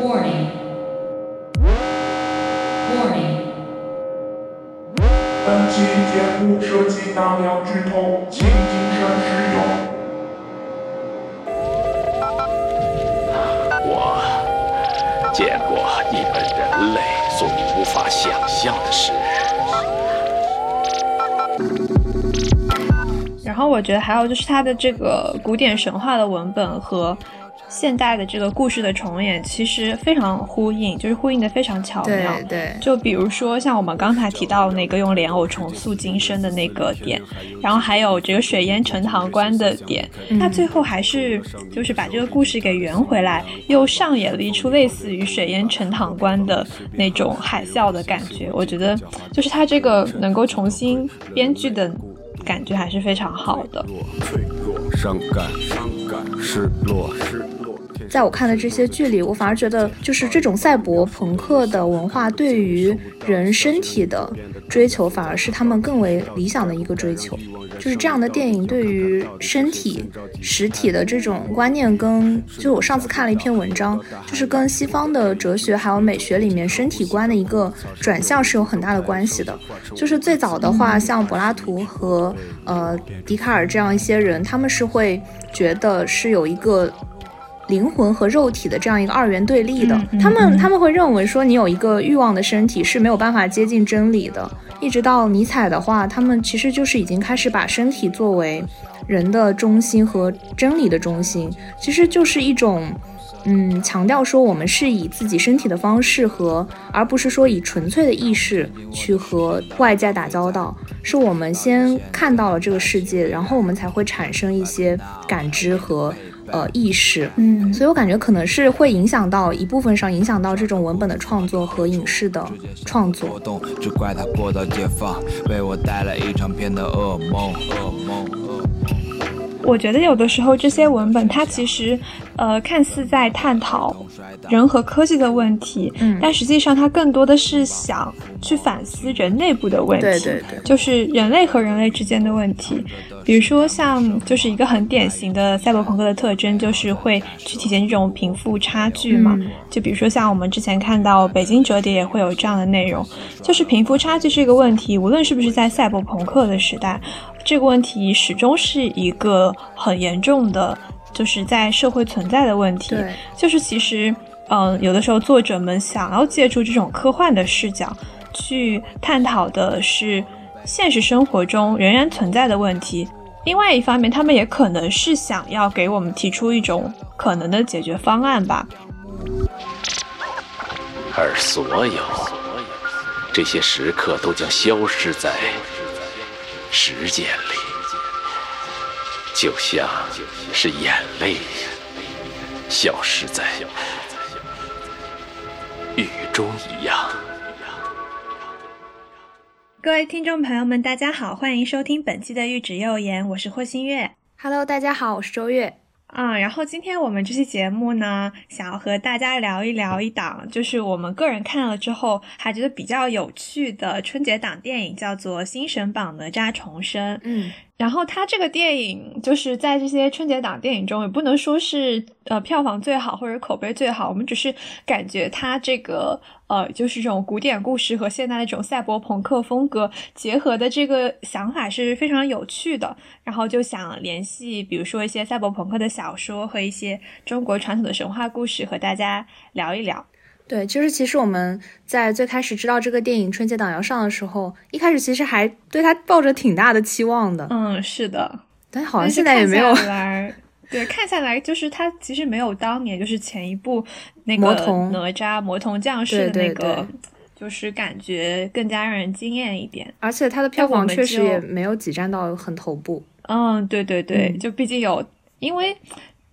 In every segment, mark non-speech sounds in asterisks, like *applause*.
Warning. Warning. 本期节目涉及大量剧透，请谨慎使用。我见过一本人类所无法想象的事。然后我觉得还有就是它的这个古典神话的文本和现代的这个故事的重演，其实非常呼应，就是呼应的非常巧妙。对对，就比如说像我们刚才提到那个用莲藕重塑今生的那个点，然后还有这个水淹陈塘关的点，它最后还是就是把这个故事给圆回来，又上演了一出类似于水淹陈塘关的那种海啸的感觉。我觉得就是它这个能够重新编剧的感觉还是非常好的。脆弱、伤感、伤感、失落、失落。在我看的这些剧里，我反而觉得，就是这种赛博朋克的文化对于人身体的追求，反而是他们更为理想的一个追求。就是这样的电影对于身体、实体的这种观念，跟就是我上次看了一篇文章，就是跟西方的哲学还有美学里面身体观的一个转向是有很大的关系的。就是最早的话，像柏拉图和呃笛卡尔这样一些人，他们是会觉得是有一个。灵魂和肉体的这样一个二元对立的，他们他们会认为说你有一个欲望的身体是没有办法接近真理的。一直到尼采的话，他们其实就是已经开始把身体作为人的中心和真理的中心，其实就是一种嗯强调说我们是以自己身体的方式和，而不是说以纯粹的意识去和外界打交道，是我们先看到了这个世界，然后我们才会产生一些感知和。呃，意识，嗯，所以我感觉可能是会影响到一部分上影响到这种文本的创作和影视的创作。只怪他过早解放，为我带来一长篇的噩梦，噩梦，噩梦。我觉得有的时候这些文本它其实，呃，看似在探讨人和科技的问题，嗯，但实际上它更多的是想去反思人内部的问题，对对对，就是人类和人类之间的问题。比如说像就是一个很典型的赛博朋克的特征，就是会去体现这种贫富差距嘛。就比如说像我们之前看到《北京折叠》也会有这样的内容，就是贫富差距是一个问题，无论是不是在赛博朋克的时代。这个问题始终是一个很严重的，就是在社会存在的问题。就是其实，嗯，有的时候作者们想要借助这种科幻的视角去探讨的是现实生活中仍然存在的问题。另外一方面，他们也可能是想要给我们提出一种可能的解决方案吧。而所有这些时刻都将消失在。时间里，就像是眼泪消失在雨中一样。各位听众朋友们，大家好，欢迎收听本期的《玉指幼言》，我是霍新月。Hello，大家好，我是周月。啊，然后今天我们这期节目呢，想要和大家聊一聊一档，就是我们个人看了之后还觉得比较有趣的春节档电影，叫做《新神榜哪吒重生》。嗯。然后它这个电影就是在这些春节档电影中，也不能说是呃票房最好或者口碑最好，我们只是感觉它这个呃就是这种古典故事和现代的这种赛博朋克风格结合的这个想法是非常有趣的。然后就想联系，比如说一些赛博朋克的小说和一些中国传统的神话故事，和大家聊一聊。对，就是其实我们在最开始知道这个电影春节档要上的时候，一开始其实还对他抱着挺大的期望的。嗯，是的，但好像现在也没有。来，对，看下来就是他其实没有当年就是前一部那个哪吒魔童降世的那个，就是感觉更加让人惊艳一点。而且它的票房确实也没有挤占到很头部。嗯，对对对，就毕竟有，因为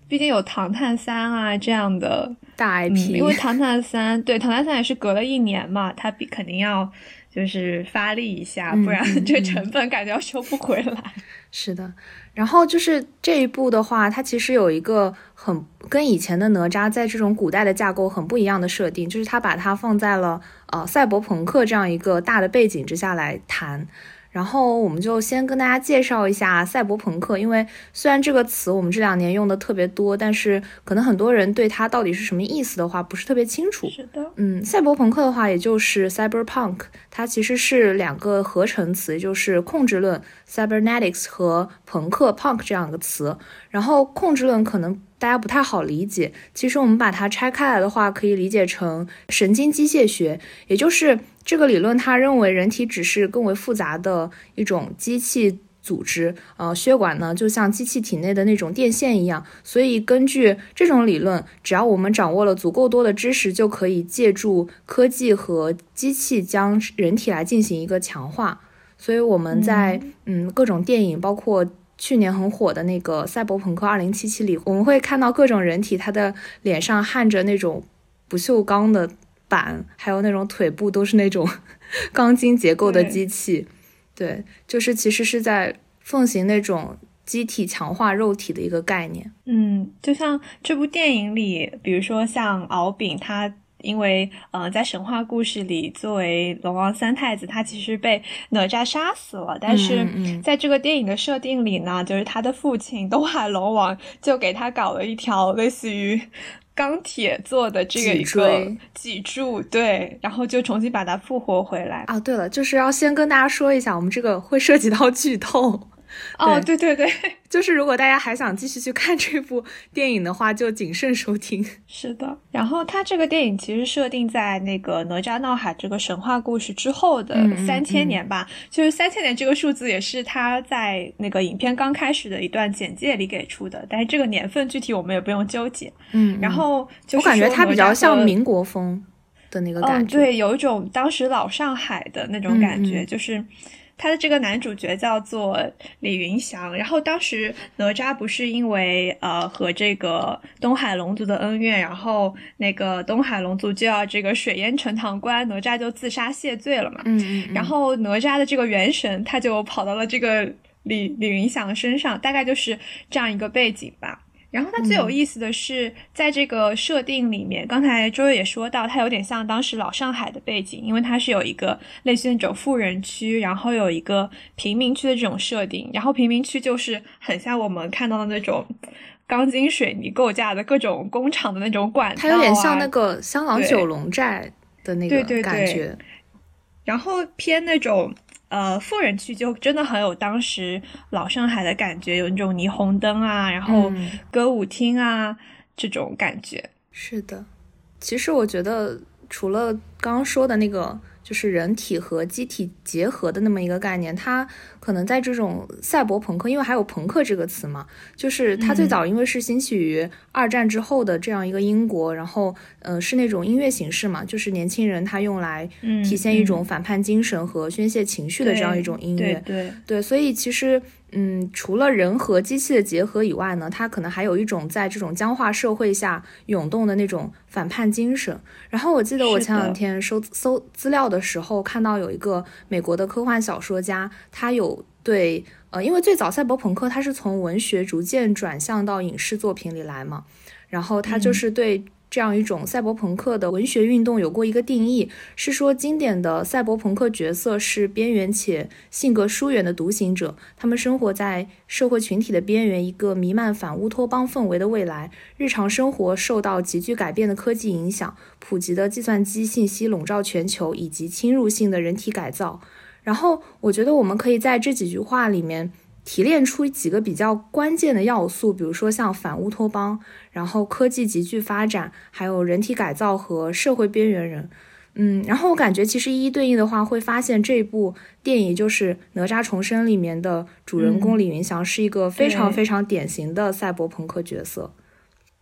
毕竟有《唐探三》啊这样的。大 IP，因为《唐探三》对《唐探三》也是隔了一年嘛，它比肯定要就是发力一下，不然 *laughs* 这成本感觉要收不回来。是的，然后就是这一部的话，它其实有一个很跟以前的哪吒在这种古代的架构很不一样的设定，就是它把它放在了呃赛博朋克这样一个大的背景之下来谈。然后我们就先跟大家介绍一下赛博朋克，因为虽然这个词我们这两年用的特别多，但是可能很多人对它到底是什么意思的话不是特别清楚。是的，嗯，赛博朋克的话，也就是 cyberpunk，它其实是两个合成词，也就是控制论 cybernetics 和朋克 punk 这两个词。然后控制论可能大家不太好理解，其实我们把它拆开来的话，可以理解成神经机械学，也就是。这个理论，他认为人体只是更为复杂的一种机器组织，呃，血管呢就像机器体内的那种电线一样。所以根据这种理论，只要我们掌握了足够多的知识，就可以借助科技和机器将人体来进行一个强化。所以我们在嗯各种电影，包括去年很火的那个《赛博朋克2077》里，我们会看到各种人体，他的脸上焊着那种不锈钢的。板还有那种腿部都是那种 *laughs* 钢筋结构的机器，对，就是其实是在奉行那种机体强化肉体的一个概念。嗯，就像这部电影里，比如说像敖丙，他因为呃在神话故事里作为龙王三太子，他其实被哪吒杀死了，但是在这个电影的设定里呢，就是他的父亲东海龙王就给他搞了一条类似于。钢铁做的这个一个脊柱，对，然后就重新把它复活回来啊。对了，就是要先跟大家说一下，我们这个会涉及到剧透。*laughs* 哦，对对对，*laughs* 就是如果大家还想继续去看这部电影的话，就谨慎收听。*laughs* 是的，然后它这个电影其实设定在那个哪吒闹海这个神话故事之后的三千年吧，就是三千年这个数字也是他在那个影片刚开始的一段简介里给出的，但是这个年份具体我们也不用纠结。嗯，然后我感觉它比较像民国风的那个感觉，对，有一种当时老上海的那种感觉，就是。他的这个男主角叫做李云祥，然后当时哪吒不是因为呃和这个东海龙族的恩怨，然后那个东海龙族就要这个水淹陈塘关，哪吒就自杀谢罪了嘛。嗯嗯。然后哪吒的这个元神他就跑到了这个李李云祥身上，大概就是这样一个背景吧。然后它最有意思的是，在这个设定里面，刚才周月也说到，它有点像当时老上海的背景，因为它是有一个类似那种富人区，然后有一个贫民区的这种设定，然后贫民区就是很像我们看到的那种钢筋水泥构架的各种工厂的那种管道，它有点像那个香港九龙寨的那个感觉，然后偏那种。呃，富人区就真的很有当时老上海的感觉，有那种霓虹灯啊，然后歌舞厅啊这种感觉。是的，其实我觉得除了刚刚说的那个。就是人体和机体结合的那么一个概念，它可能在这种赛博朋克，因为还有朋克这个词嘛，就是它最早因为是兴起于二战之后的这样一个英国，然后呃是那种音乐形式嘛，就是年轻人他用来体现一种反叛精神和宣泄情绪的这样一种音乐，对。对，所以其实。嗯，除了人和机器的结合以外呢，它可能还有一种在这种僵化社会下涌动的那种反叛精神。然后我记得我前两天搜搜资料的时候，看到有一个美国的科幻小说家，他有对呃，因为最早赛博朋克它是从文学逐渐转向到影视作品里来嘛，然后他就是对。这样一种赛博朋克的文学运动有过一个定义，是说经典的赛博朋克角色是边缘且性格疏远的独行者，他们生活在社会群体的边缘，一个弥漫反乌托邦氛围的未来，日常生活受到急剧改变的科技影响，普及的计算机信息笼罩全球，以及侵入性的人体改造。然后，我觉得我们可以在这几句话里面。提炼出几个比较关键的要素，比如说像反乌托邦，然后科技急剧发展，还有人体改造和社会边缘人。嗯，然后我感觉其实一一对应的话，会发现这部电影就是《哪吒重生》里面的主人公李云祥是一个非常非常典型的赛博朋克角色。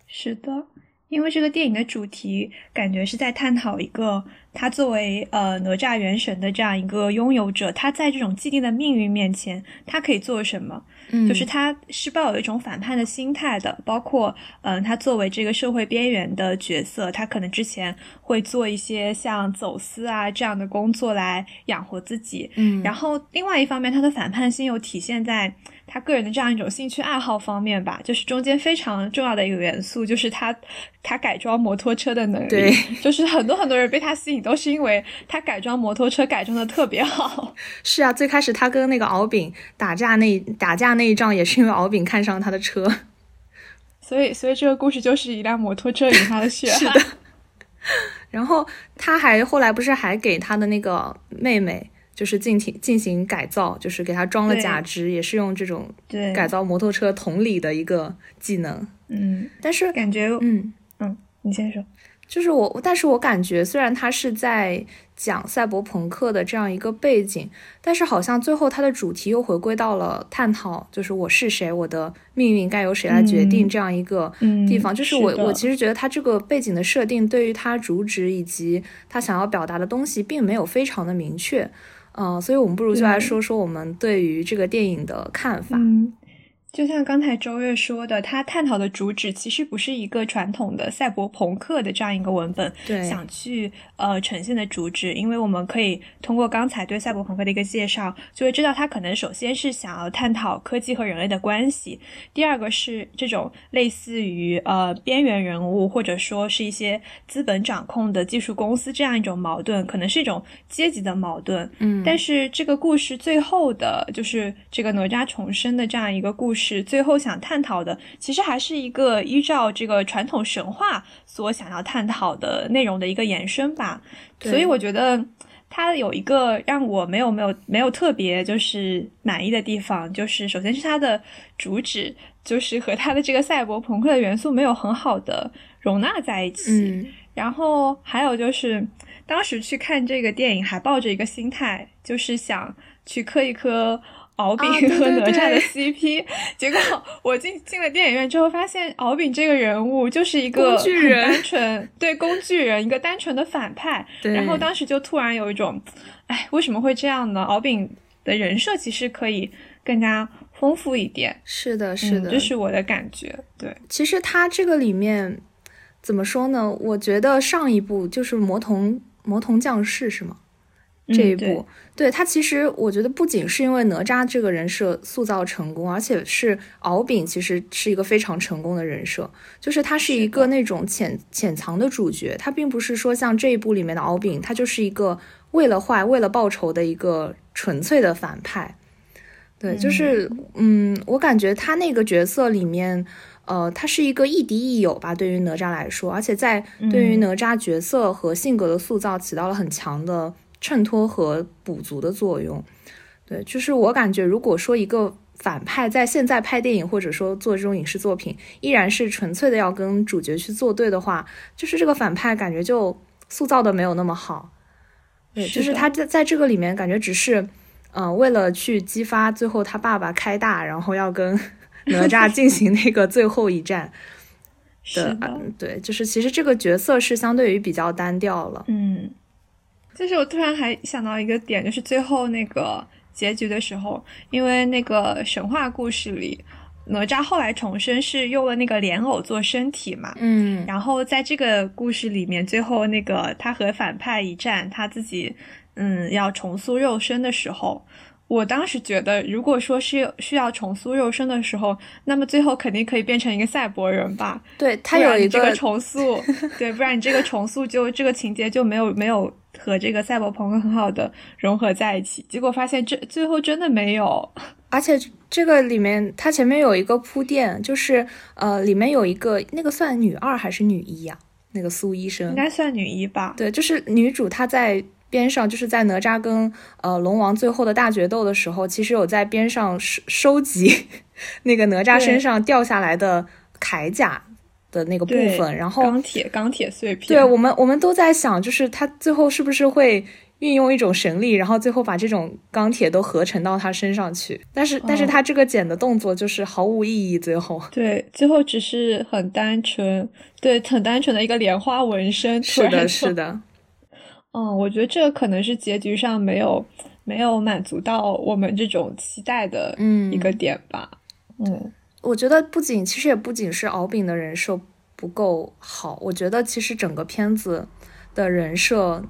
是的。因为这个电影的主题感觉是在探讨一个他作为呃哪吒元神的这样一个拥有者，他在这种既定的命运面前，他可以做什么？嗯，就是他是抱有一种反叛的心态的。包括嗯，他作为这个社会边缘的角色，他可能之前会做一些像走私啊这样的工作来养活自己。嗯，然后另外一方面，他的反叛心又体现在。他个人的这样一种兴趣爱好方面吧，就是中间非常重要的一个元素，就是他他改装摩托车的能力，对，就是很多很多人被他吸引，都是因为他改装摩托车改装的特别好。*laughs* 是啊，最开始他跟那个敖丙打架那打架那一仗，也是因为敖丙看上他的车，所以所以这个故事就是一辆摩托车引他的血 *laughs* 是的。*laughs* 然后他还后来不是还给他的那个妹妹。就是进行进行改造，就是给他装了假肢，也是用这种改造摩托车同理的一个技能。嗯，但是感觉，嗯嗯，你先说。就是我，但是我感觉，虽然他是在讲赛博朋克的这样一个背景，但是好像最后他的主题又回归到了探讨，就是我是谁，我的命运该由谁来决定这样一个地方。就是我，我其实觉得他这个背景的设定，对于他主旨以及他想要表达的东西，并没有非常的明确。嗯，所以我们不如就来说说我们对于这个电影的看法。就像刚才周月说的，他探讨的主旨其实不是一个传统的赛博朋克的这样一个文本，对，想去呃呈现的主旨，因为我们可以通过刚才对赛博朋克的一个介绍，就会知道他可能首先是想要探讨科技和人类的关系，第二个是这种类似于呃边缘人物或者说是一些资本掌控的技术公司这样一种矛盾，可能是一种阶级的矛盾，嗯，但是这个故事最后的就是这个哪吒重生的这样一个故事。是最后想探讨的，其实还是一个依照这个传统神话所想要探讨的内容的一个延伸吧。所以我觉得它有一个让我没有没有没有特别就是满意的地方，就是首先是它的主旨就是和它的这个赛博朋克的元素没有很好的容纳在一起。然后还有就是当时去看这个电影还抱着一个心态，就是想去磕一磕。敖丙和哪吒的 CP，结果我进进了电影院之后，发现敖丙这个人物就是一个很单纯，对工具人，一个单纯的反派。然后当时就突然有一种，哎，为什么会这样呢？敖丙的人设其实可以更加丰富一点。是的，是的，这是我的感觉。对，其实他这个里面怎么说呢？我觉得上一部就是魔童魔童降世是吗？这一部，对他其实我觉得不仅是因为哪吒这个人设塑造成功，而且是敖丙其实是一个非常成功的人设，就是他是一个那种潜潜藏的主角，他并不是说像这一部里面的敖丙，他就是一个为了坏为了报仇的一个纯粹的反派。对，就是嗯，我感觉他那个角色里面，呃，他是一个亦敌亦友吧，对于哪吒来说，而且在对于哪吒角色和性格的塑造起到了很强的。衬托和补足的作用，对，就是我感觉，如果说一个反派在现在拍电影或者说做这种影视作品，依然是纯粹的要跟主角去作对的话，就是这个反派感觉就塑造的没有那么好。对，就是他在在这个里面感觉只是，嗯，为了去激发最后他爸爸开大，然后要跟 *laughs* 哪吒进行那个最后一战的，对，就是其实这个角色是相对于比较单调了，嗯。就是我突然还想到一个点，就是最后那个结局的时候，因为那个神话故事里，哪吒后来重生是用了那个莲藕做身体嘛，嗯，然后在这个故事里面，最后那个他和反派一战，他自己嗯要重塑肉身的时候。我当时觉得，如果说是需要重塑肉身的时候，那么最后肯定可以变成一个赛博人吧？对他有一个重塑，*laughs* 对，不然你这个重塑就这个情节就没有没有和这个赛博朋克很好的融合在一起。结果发现这最后真的没有，而且这个里面它前面有一个铺垫，就是呃，里面有一个那个算女二还是女一呀？那个苏医生应该算女一吧？对，就是女主她在。边上就是在哪吒跟呃龙王最后的大决斗的时候，其实有在边上收收集那个哪吒身上掉下来的铠甲的那个部分，然后钢铁钢铁碎片。对我们我们都在想，就是他最后是不是会运用一种神力，然后最后把这种钢铁都合成到他身上去？但是但是他这个剪的动作就是毫无意义，最后对最后只是很单纯，对很单纯的一个莲花纹身。是的，是的。嗯，我觉得这个可能是结局上没有没有满足到我们这种期待的一个点吧。嗯，我觉得不仅其实也不仅是敖丙的人设不够好，我觉得其实整个片子的人设，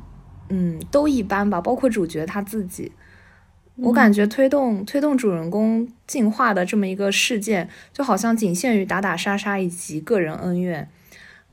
嗯，都一般吧，包括主角他自己。我感觉推动推动主人公进化的这么一个事件，就好像仅限于打打杀杀以及个人恩怨。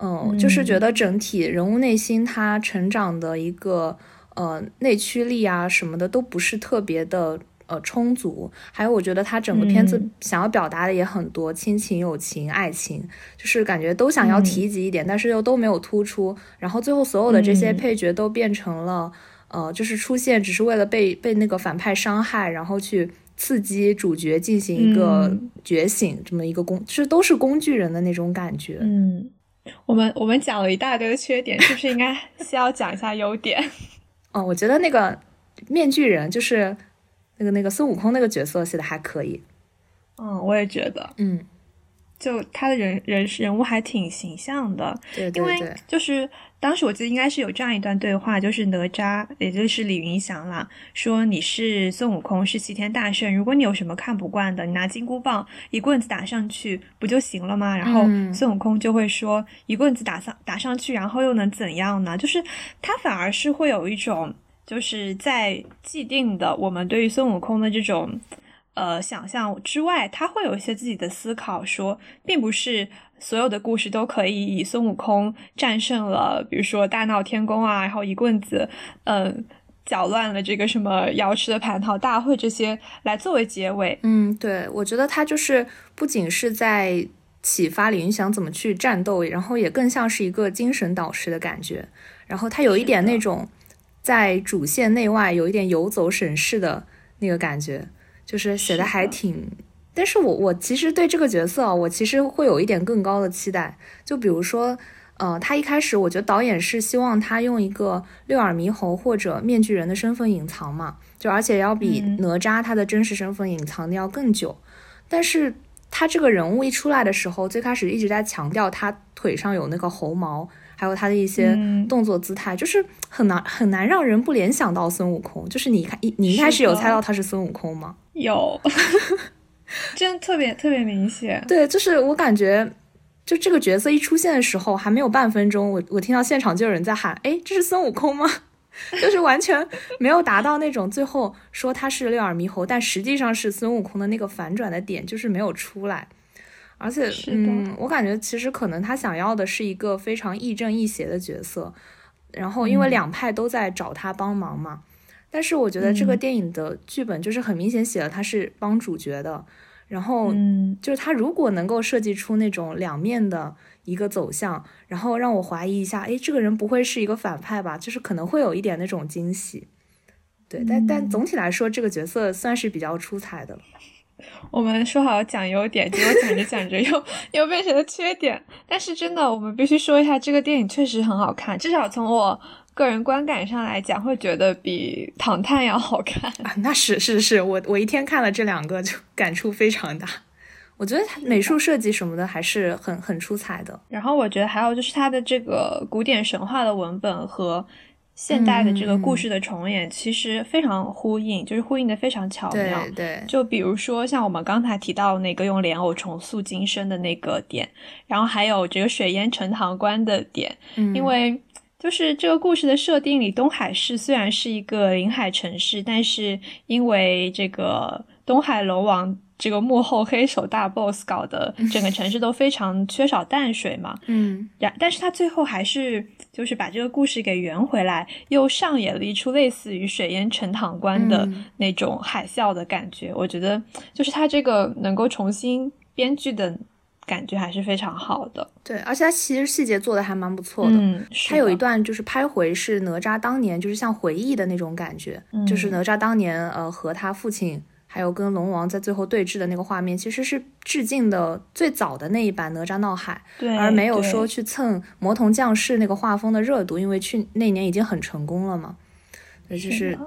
嗯，就是觉得整体人物内心他成长的一个呃内驱力啊什么的都不是特别的呃充足。还有，我觉得他整个片子想要表达的也很多，亲情、友情、爱情，就是感觉都想要提及一点，但是又都没有突出。然后最后所有的这些配角都变成了呃，就是出现只是为了被被那个反派伤害，然后去刺激主角进行一个觉醒，这么一个工，其实都是工具人的那种感觉。嗯。我们我们讲了一大堆的缺点，是不是应该先要讲一下优点？*laughs* 哦，我觉得那个面具人就是那个那个孙悟空那个角色写的还可以。嗯，我也觉得，嗯。就他的人人人物还挺形象的，对对对，因为就是当时我记得应该是有这样一段对话，就是哪吒也就是李云祥啦，说你是孙悟空是齐天大圣，如果你有什么看不惯的，你拿金箍棒一棍子打上去不就行了吗？然后孙悟空就会说一棍子打上打上去，然后又能怎样呢？就是他反而是会有一种就是在既定的我们对于孙悟空的这种。呃，想象之外，他会有一些自己的思考，说并不是所有的故事都可以以孙悟空战胜了，比如说大闹天宫啊，然后一棍子，嗯，搅乱了这个什么瑶池的蟠桃大会这些来作为结尾。嗯，对，我觉得他就是不仅是在启发李云祥怎么去战斗，然后也更像是一个精神导师的感觉。然后他有一点那种在主线内外有一点游走审视的那个感觉。就是写的还挺，但是我我其实对这个角色，我其实会有一点更高的期待。就比如说，呃，他一开始我觉得导演是希望他用一个六耳猕猴或者面具人的身份隐藏嘛，就而且要比哪吒他的真实身份隐藏的要更久。但是他这个人物一出来的时候，最开始一直在强调他腿上有那个猴毛。还有他的一些动作姿态，就是很难很难让人不联想到孙悟空。就是你看一你一开始有猜到他是孙悟空吗？有，*laughs* 真的特别特别明显。对，就是我感觉，就这个角色一出现的时候，还没有半分钟，我我听到现场就有人在喊：“哎，这是孙悟空吗？” *laughs* 就是完全没有达到那种最后说他是六耳猕猴，但实际上是孙悟空的那个反转的点，就是没有出来。而且，嗯，我感觉其实可能他想要的是一个非常亦正亦邪的角色，然后因为两派都在找他帮忙嘛。但是我觉得这个电影的剧本就是很明显写了他是帮主角的，然后就是他如果能够设计出那种两面的一个走向，然后让我怀疑一下，哎，这个人不会是一个反派吧？就是可能会有一点那种惊喜。对，但但总体来说，这个角色算是比较出彩的了。我们说好讲优点，结果讲着讲着又又变成了缺点。但是真的，我们必须说一下，这个电影确实很好看，至少从我个人观感上来讲，会觉得比《唐探》要好看啊。那是是是，我我一天看了这两个，就 *laughs* 感触非常大。我觉得美术设计什么的还是很很出彩的。然后我觉得还有就是它的这个古典神话的文本和。现代的这个故事的重演其实非常呼应，就是呼应的非常巧妙。对，就比如说像我们刚才提到那个用莲藕重塑今生的那个点，然后还有这个水淹陈塘关的点，因为就是这个故事的设定里，东海市虽然是一个临海城市，但是因为这个东海龙王。这个幕后黑手大 boss 搞的 *laughs* 整个城市都非常缺少淡水嘛，嗯，然但是他最后还是就是把这个故事给圆回来，又上演了一出类似于水淹陈塘关的那种海啸的感觉。我觉得就是他这个能够重新编剧的感觉还是非常好的。对，而且他其实细节做的还蛮不错的。嗯，他有一段就是拍回是哪吒当年就是像回忆的那种感觉，就是哪吒当年呃和他父亲。还有跟龙王在最后对峙的那个画面，其实是致敬的最早的那一版《哪吒闹海》，而没有说去蹭魔童降世那个画风的热度，因为去那年已经很成功了嘛。所以就是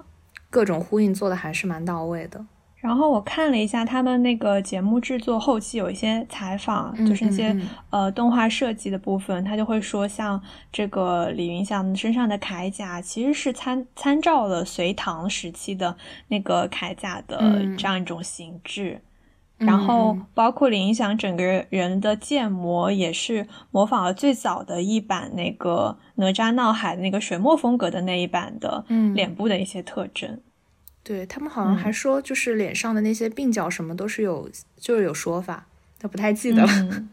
各种呼应做的还是蛮到位的。然后我看了一下他们那个节目制作后期有一些采访，就是一些呃动画设计的部分，他就会说，像这个李云祥身上的铠甲其实是参参照了隋唐时期的那个铠甲的这样一种形制，然后包括李云祥整个人的建模也是模仿了最早的一版那个哪吒闹海的那个水墨风格的那一版的脸部的一些特征。对他们好像还说，就是脸上的那些鬓角什么都是有，就是有说法，他不太记得了。*laughs* 嗯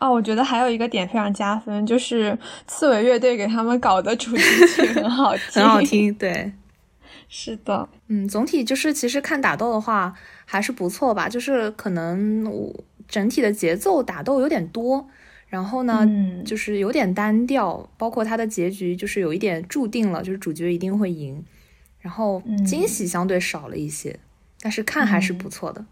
哦，我觉得还有一个点非常加分，就是刺猬乐队给他们搞的主题曲很好听，*laughs* 很好。听。对，*laughs* 是的，嗯，总体就是其实看打斗的话还是不错吧，就是可能我整体的节奏打斗有点多，然后呢，嗯就是有点单调，包括它的结局就是有一点注定了，就是主角一定会赢，然后嗯惊喜相对少了一些，但是看还是不错的。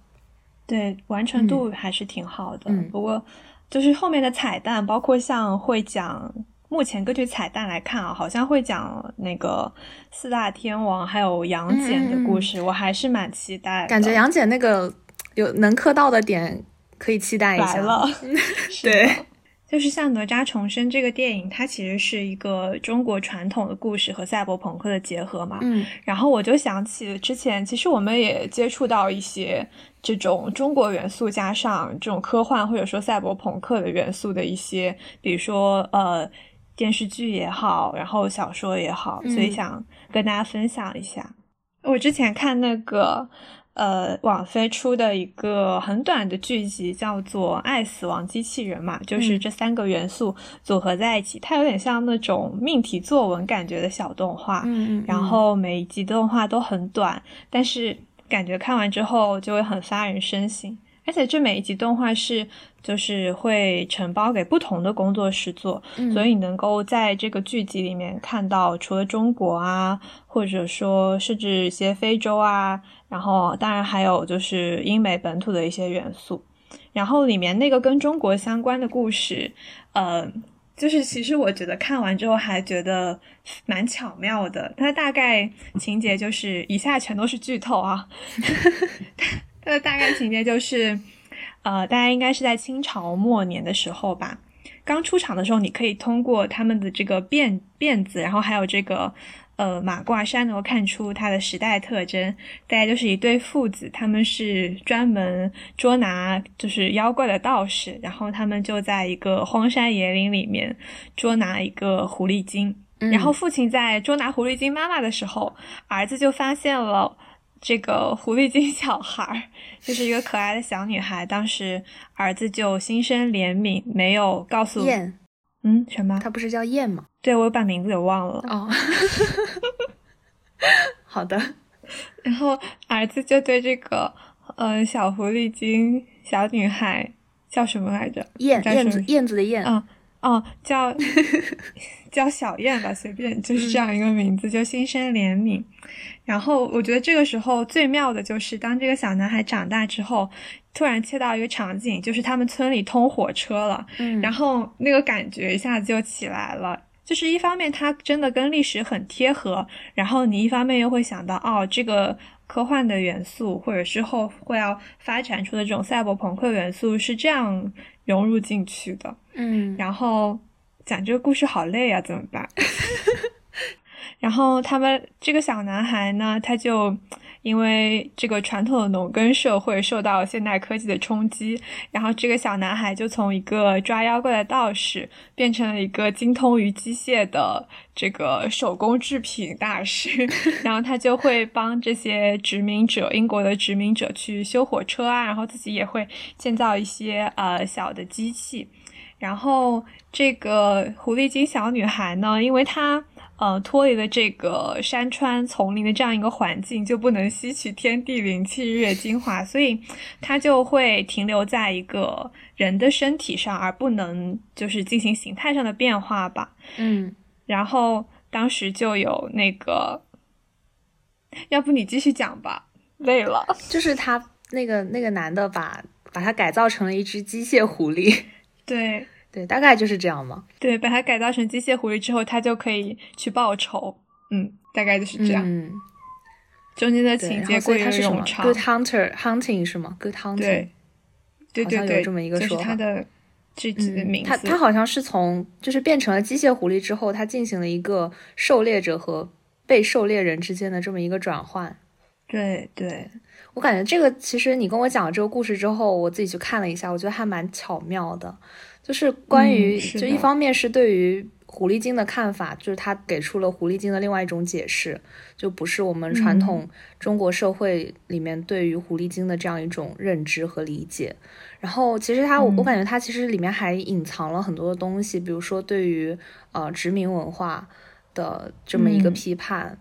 对，完成度还是挺好的。嗯不过就是后面的彩蛋，包括像会讲。目前根据彩蛋来看啊，好像会讲那个四大天王还有杨戬的故事，我还是蛮期待的。感觉杨戬那个有能磕到的点，可以期待一下。来了，*laughs* 对，就是像《哪吒重生》这个电影，它其实是一个中国传统的故事和赛博朋克的结合嘛。嗯然后我就想起之前，其实我们也接触到一些这种中国元素加上这种科幻或者说赛博朋克的元素的一些，比如说呃电视剧也好，然后小说也好，所以嗯想跟大家分享一下。我之前看那个呃网飞出的一个很短的剧集，叫做《爱死亡机器人》嘛，就是嗯这三个元素组合在一起，它有点像那种命题作文感觉的小动画。嗯嗯，然后每一集动画都很短，但是感觉看完之后就会很发人深省。而且这每一集动画是就是会承包给不同的工作室做，嗯所以你能够在这个剧集里面看到除了中国啊，或者说甚至一些非洲啊，然后当然还有就是英美本土的一些元素。然后里面那个跟中国相关的故事，呃，就是其实我觉得看完之后还觉得蛮巧妙的。它大概情节就是以下全都是剧透啊，*laughs* 它的大概情节就是，呃，大家应该是在清朝末年的时候吧。刚出场的时候，你可以通过他们的这个辫辫子，然后还有这个呃马褂衫，能够看出它的时代特征。大概就是一对父子，他们是专门捉拿就是妖怪的道士，然后他们就在一个荒山野岭里面捉拿一个狐狸精。嗯然后父亲在捉拿狐狸精妈妈的时候，儿子就发现了这个狐狸精小孩儿，就是一个可爱的小女孩。当时儿子就心生怜悯，没有告诉燕，嗯什么？她不是叫燕吗？对我把名字给忘了。哦，*laughs* 好的，然后儿子就对这个呃小狐狸精小女孩叫什么来着？燕燕子燕子的燕，嗯哦，叫 *laughs* 叫小燕吧，随便就是这样一个名字，就心生怜悯。然后我觉得这个时候最妙的就是，当这个小男孩长大之后，突然切到一个场景，就是他们村里通火车了，嗯，然后那个感觉一下子就起来了。就是一方面它真的跟历史很贴合，然后你一方面又会想到，哦，这个科幻的元素或者之后会要发展出的这种赛博朋克元素是这样融入进去的。嗯，然后讲这个故事好累啊，怎么办？*laughs* 然后他们这个小男孩呢，他就因为这个传统的农耕社会受到现代科技的冲击，然后这个小男孩就从一个抓妖怪的道士变成了一个精通于机械的这个手工制品大师，*laughs* 然后他就会帮这些殖民者，英国的殖民者去修火车啊，然后自己也会建造一些呃小的机器。然后这个狐狸精小女孩呢，因为她呃脱离了这个山川丛林的这样一个环境，就不能吸取天地灵气日月精华，所以它就会停留在一个人的身体上，而不能就是进行形态上的变化吧。嗯，然后当时就有那个，要不你继续讲吧，累了。就是他那个那个男的把把他改造成了一只机械狐狸，*laughs* 对对，大概就是这样嘛。对，把它改造成机械狐狸之后，它就可以去报仇。嗯，大概就是这样。嗯，中间的情节后所过于以他是什么冗长。？Good hunter hunting 是吗？Good hunting。对，对对对，有这么一个就是说法它的具体的嗯名字。他他好像是从就是变成了机械狐狸之后，它进行了一个狩猎者和被狩猎人之间的这么一个转换。对对，我感觉这个其实你跟我讲了这个故事之后，我自己去看了一下，我觉得还蛮巧妙的。就是关于，就一方面是对于狐狸精的看法，就是他给出了狐狸精的另外一种解释，就不是我们传统中国社会里面对于狐狸精的这样一种认知和理解。然后其实他，我我感觉他其实里面还隐藏了很多的东西，比如说对于呃殖民文化的这么一个批判，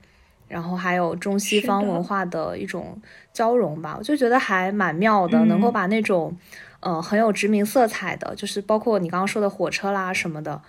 然后还有中西方文化的一种交融吧，我就觉得还蛮妙的，能够把那种。嗯，很有殖民色彩的，就是包括你刚刚说的火车啦什么的，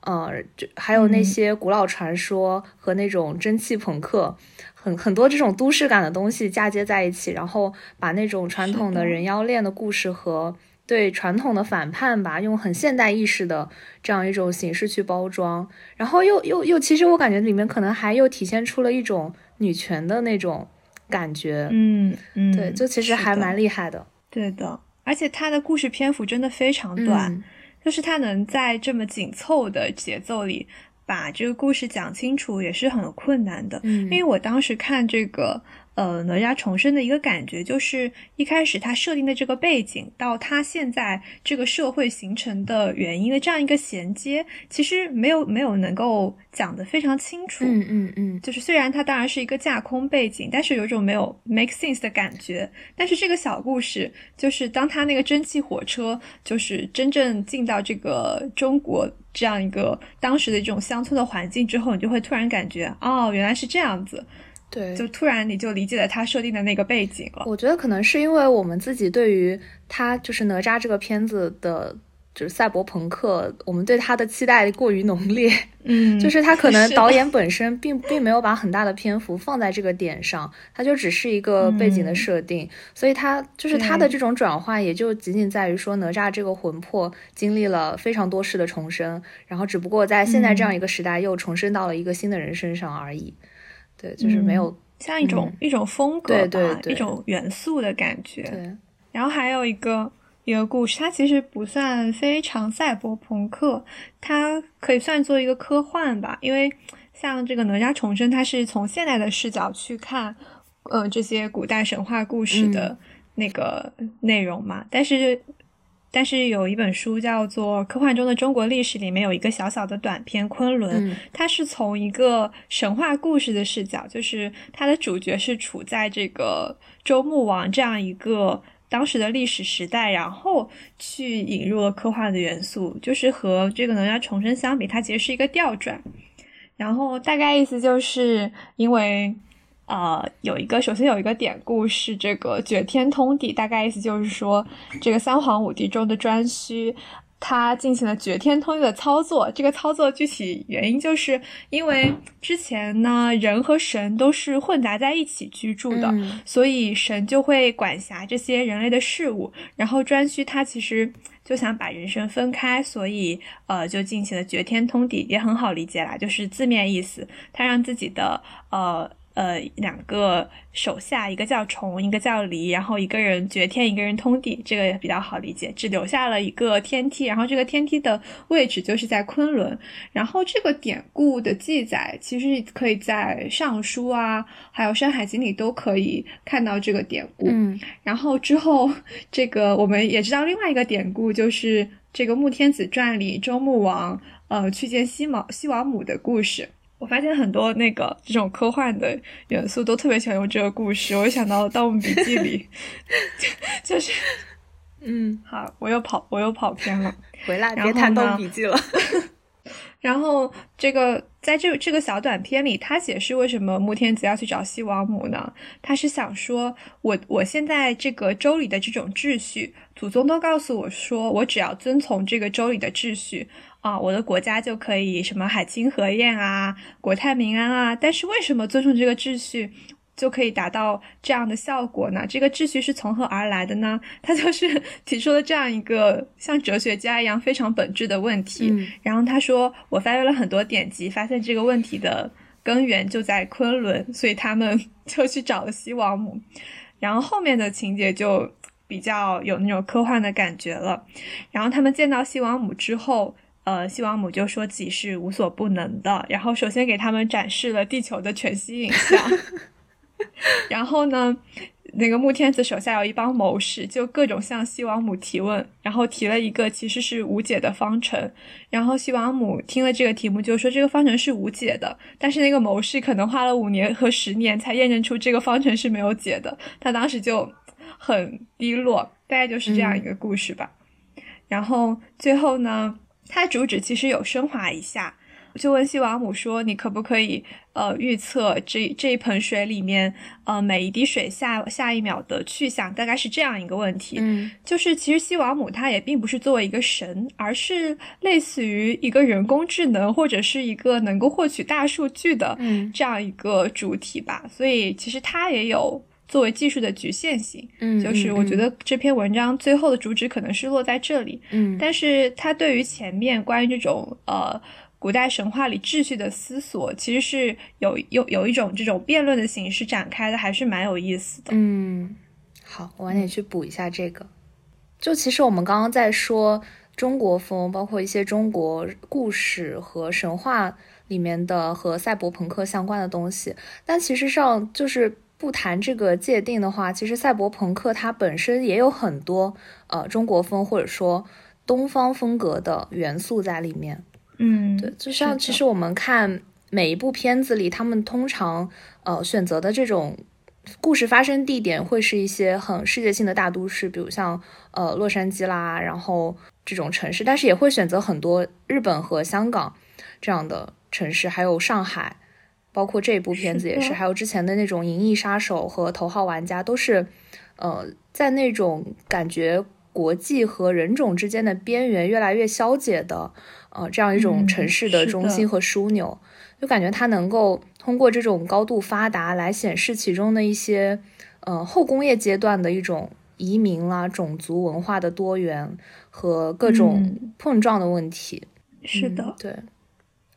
呃，就还有那些古老传说和那种蒸汽朋克，很很多这种都市感的东西嫁接在一起，然后把那种传统的人妖恋的故事和对传统的反叛吧，用很现代意识的这样一种形式去包装，然后又又又，其实我感觉里面可能还又体现出了一种女权的那种感觉，嗯嗯，对，就其实还蛮厉害的，对的。而且它的故事篇幅真的非常短，就是它能在这么紧凑的节奏里把这个故事讲清楚，也是很困难的。因为我当时看这个。呃，哪吒重生的一个感觉就是，一开始他设定的这个背景，到他现在这个社会形成的原因的这样一个衔接，其实没有没有能够讲得非常清楚。嗯嗯嗯，就是虽然它当然是一个架空背景，但是有一种没有 make sense 的感觉。但是这个小故事，就是当他那个蒸汽火车，就是真正进到这个中国这样一个当时的这种乡村的环境之后，你就会突然感觉，哦，原来是这样子。对，就突然你就理解了他设定的那个背景了。我觉得可能是因为我们自己对于他就是哪吒这个片子的，就是赛博朋克，我们对他的期待过于浓烈。嗯，就是他可能导演本身并并没有把很大的篇幅放在这个点上，他就只是一个背景的设定，所以他就是他的这种转换，也就仅仅在于说哪吒这个魂魄经历了非常多世的重生，然后只不过在现在这样一个时代又重生到了一个新的人身上而已。对，就是没有像一种一种风格吧，一种元素的感觉。对，然后还有一个一个故事，它其实不算非常赛博朋克，它可以算作一个科幻吧。因为像这个哪吒重生，它是从现代的视角去看，呃，这些古代神话故事的那个内容嘛。但是。但是有一本书叫做《科幻中的中国历史》，里面有一个小小的短篇《昆仑》，它是从一个神话故事的视角，就是它的主角是处在这个周穆王这样一个当时的历史时代，然后去引入了科幻的元素，就是和这个能量重生相比，它其实是一个调转。然后大概意思就是因为。呃，有一个，首先有一个典故是这个绝天通地，大概意思就是说，这个三皇五帝中的颛顼，他进行了绝天通地的操作。这个操作具体原因就是因为之前呢，人和神都是混杂在一起居住的，所以神就会管辖这些人类的事物。然后颛顼他其实就想把人神分开，所以呃，就进行了绝天通地，也很好理解啦，就是字面意思，他让自己的呃。呃，两个手下，一个叫虫，一个叫离，然后一个人绝天，一个人通地，这个也比较好理解，只留下了一个天梯，然后这个天梯的位置就是在昆仑，然后这个典故的记载其实可以在《尚书》啊，还有《山海经》里都可以看到这个典故。嗯，然后之后这个我们也知道另外一个典故，就是这个《穆天子传》里周穆王呃去见西毛西王母的故事。我发现很多那个这种科幻的元素都特别喜欢用这个故事，我想到《盗墓笔记》里，*laughs* 就是，嗯，好，我又跑，我又跑偏了，回来别谈《盗墓笔记》了。*laughs* 然后这个在这这个小短片里，他解释为什么穆天子要去找西王母呢？他是想说，我我现在这个周礼的这种秩序，祖宗都告诉我说，我只要遵从这个周礼的秩序。啊，我的国家就可以什么海清河晏啊，国泰民安啊。但是为什么尊重这个秩序就可以达到这样的效果呢？这个秩序是从何而来的呢？他就是 *laughs* 提出了这样一个像哲学家一样非常本质的问题。然后他说，我翻阅了很多典籍，发现这个问题的根源就在昆仑，所以他们 *laughs* 就去找了西王母。然后后面的情节就比较有那种科幻的感觉了。然后他们见到西王母之后。呃，西王母就说自己是无所不能的，然后首先给他们展示了地球的全息影像，*laughs* 然后呢，那个穆天子手下有一帮谋士，就各种向西王母提问，然后提了一个其实是无解的方程。然后西王母听了这个题目，就说这个方程是无解的。但是那个谋士可能花了五年和十年才验证出这个方程是没有解的，他当时就很低落。大概就是这样一个故事吧。然后最后呢，它主旨其实有升华一下。就问西王母说：“你可不可以呃预测这这一盆水里面呃每一滴水下下一秒的去向？大概是这样一个问题。嗯，就是其实西王母他也并不是作为一个神，而是类似于一个人工智能或者是一个能够获取大数据的这样一个主体吧。所以其实他也有作为技术的局限性。嗯，就是我觉得这篇文章最后的主旨可能是落在这里。嗯，但是它对于前面关于这种呃。古代神话里秩序的思索，其实是有有有一种这种辩论的形式展开的，还是蛮有意思的。嗯，好，我晚点去补一下这个。就其实我们刚刚在说中国风，包括一些中国故事和神话里面的和赛博朋克相关的东西，但其实上就是不谈这个界定的话，其实赛博朋克它本身也有很多呃中国风或者说东方风格的元素在里面。嗯，对，就像其实我们看每一部片子里，他们通常呃选择的这种故事发生地点会是一些很世界性的大都市，比如像呃洛杉矶啦，然后这种城市，但是也会选择很多日本和香港这样的城市，还有上海，包括这部片子也是，还有之前的那种《银翼杀手》和《头号玩家》，都是呃在那种感觉国际和人种之间的边缘越来越消解的。呃，这样一种城市的中心和枢纽，就感觉它能够通过这种高度发达来显示其中的一些，呃，后工业阶段的一种移民啦、种族文化的多元和各种碰撞的问题。是的，对。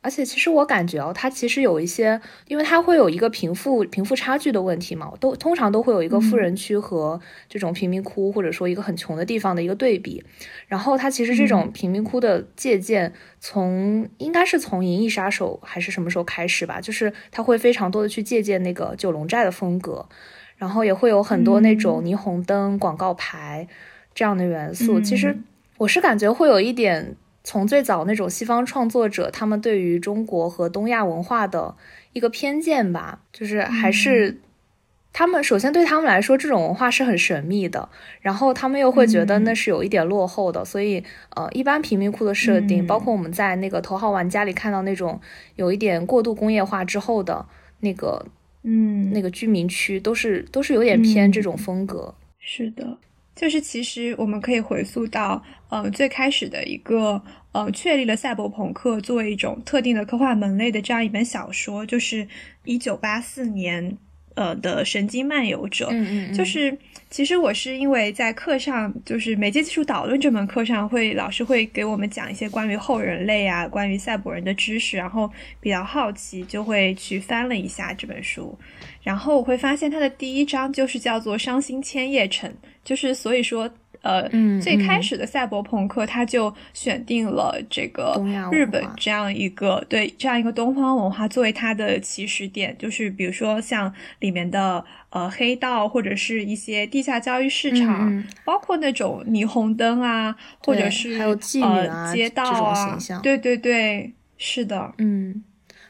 而且其实我感觉哦，它其实有一些，因为它会有一个贫富贫富差距的问题嘛，都通常都会有一个富人区和这种贫民窟，或者说一个很穷的地方的一个对比。然后它其实这种贫民窟的借鉴，从应该是从《银翼杀手》还是什么时候开始吧，就是它会非常多的去借鉴那个九龙寨的风格，然后也会有很多那种霓虹灯、广告牌这样的元素。其实我是感觉会有一点。从最早那种西方创作者，他们对于中国和东亚文化的一个偏见吧，就是还是他们首先对他们来说，这种文化是很神秘的，然后他们又会觉得那是有一点落后的，所以呃，一般贫民窟的设定，包括我们在那个头号玩家里看到那种有一点过度工业化之后的那个，嗯，那个居民区，都是都是有点偏这种风格。是的。就是其实我们可以回溯到，呃，最开始的一个，呃，确立了赛博朋克作为一种特定的科幻门类的这样一本小说，就是一九八四年，呃的《神经漫游者》。嗯嗯。就是其实我是因为在课上，就是媒介技术导论这门课上，会老师会给我们讲一些关于后人类啊，关于赛博人的知识，然后比较好奇，就会去翻了一下这本书。然后我会发现它的第一章就是叫做《伤心千叶城》，就是所以说，呃，最开始的赛博朋克他就选定了这个日本这样一个对这样一个东方文化作为它的起始点，就是比如说像里面的呃黑道或者是一些地下交易市场，包括那种霓虹灯啊，或者是还有妓女啊街道啊，对对对，是的，嗯。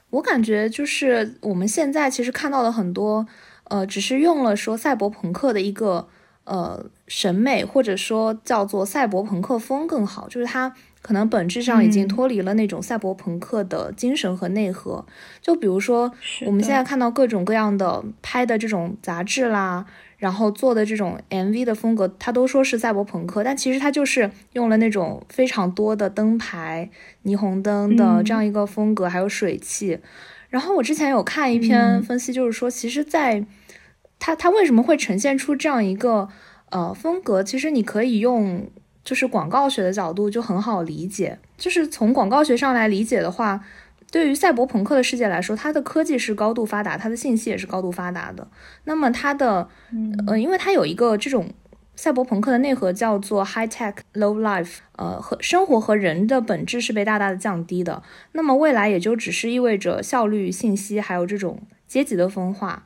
我感觉就是我们现在其实看到了很多，呃，只是用了说赛博朋克的一个呃审美，或者说叫做赛博朋克风更好，就是它可能本质上已经脱离了那种赛博朋克的精神和内核。就比如说我们现在看到各种各样的拍的这种杂志啦。然后做的这种 MV 的风格，它都说是赛博朋克，但其实它就是用了那种非常多的灯牌、霓虹灯的这样一个风格，还有水汽。然后我之前有看一篇分析，就是说，其实，在它它为什么会呈现出这样一个呃风格，其实你可以用就是广告学的角度就很好理解，就是从广告学上来理解的话。对于赛博朋克的世界来说，它的科技是高度发达，它的信息也是高度发达的。那么它的，呃，因为它有一个这种赛博朋克的内核叫做 high tech low life，呃，和生活和人的本质是被大大的降低的。那么未来也就只是意味着效率、信息还有这种阶级的分化。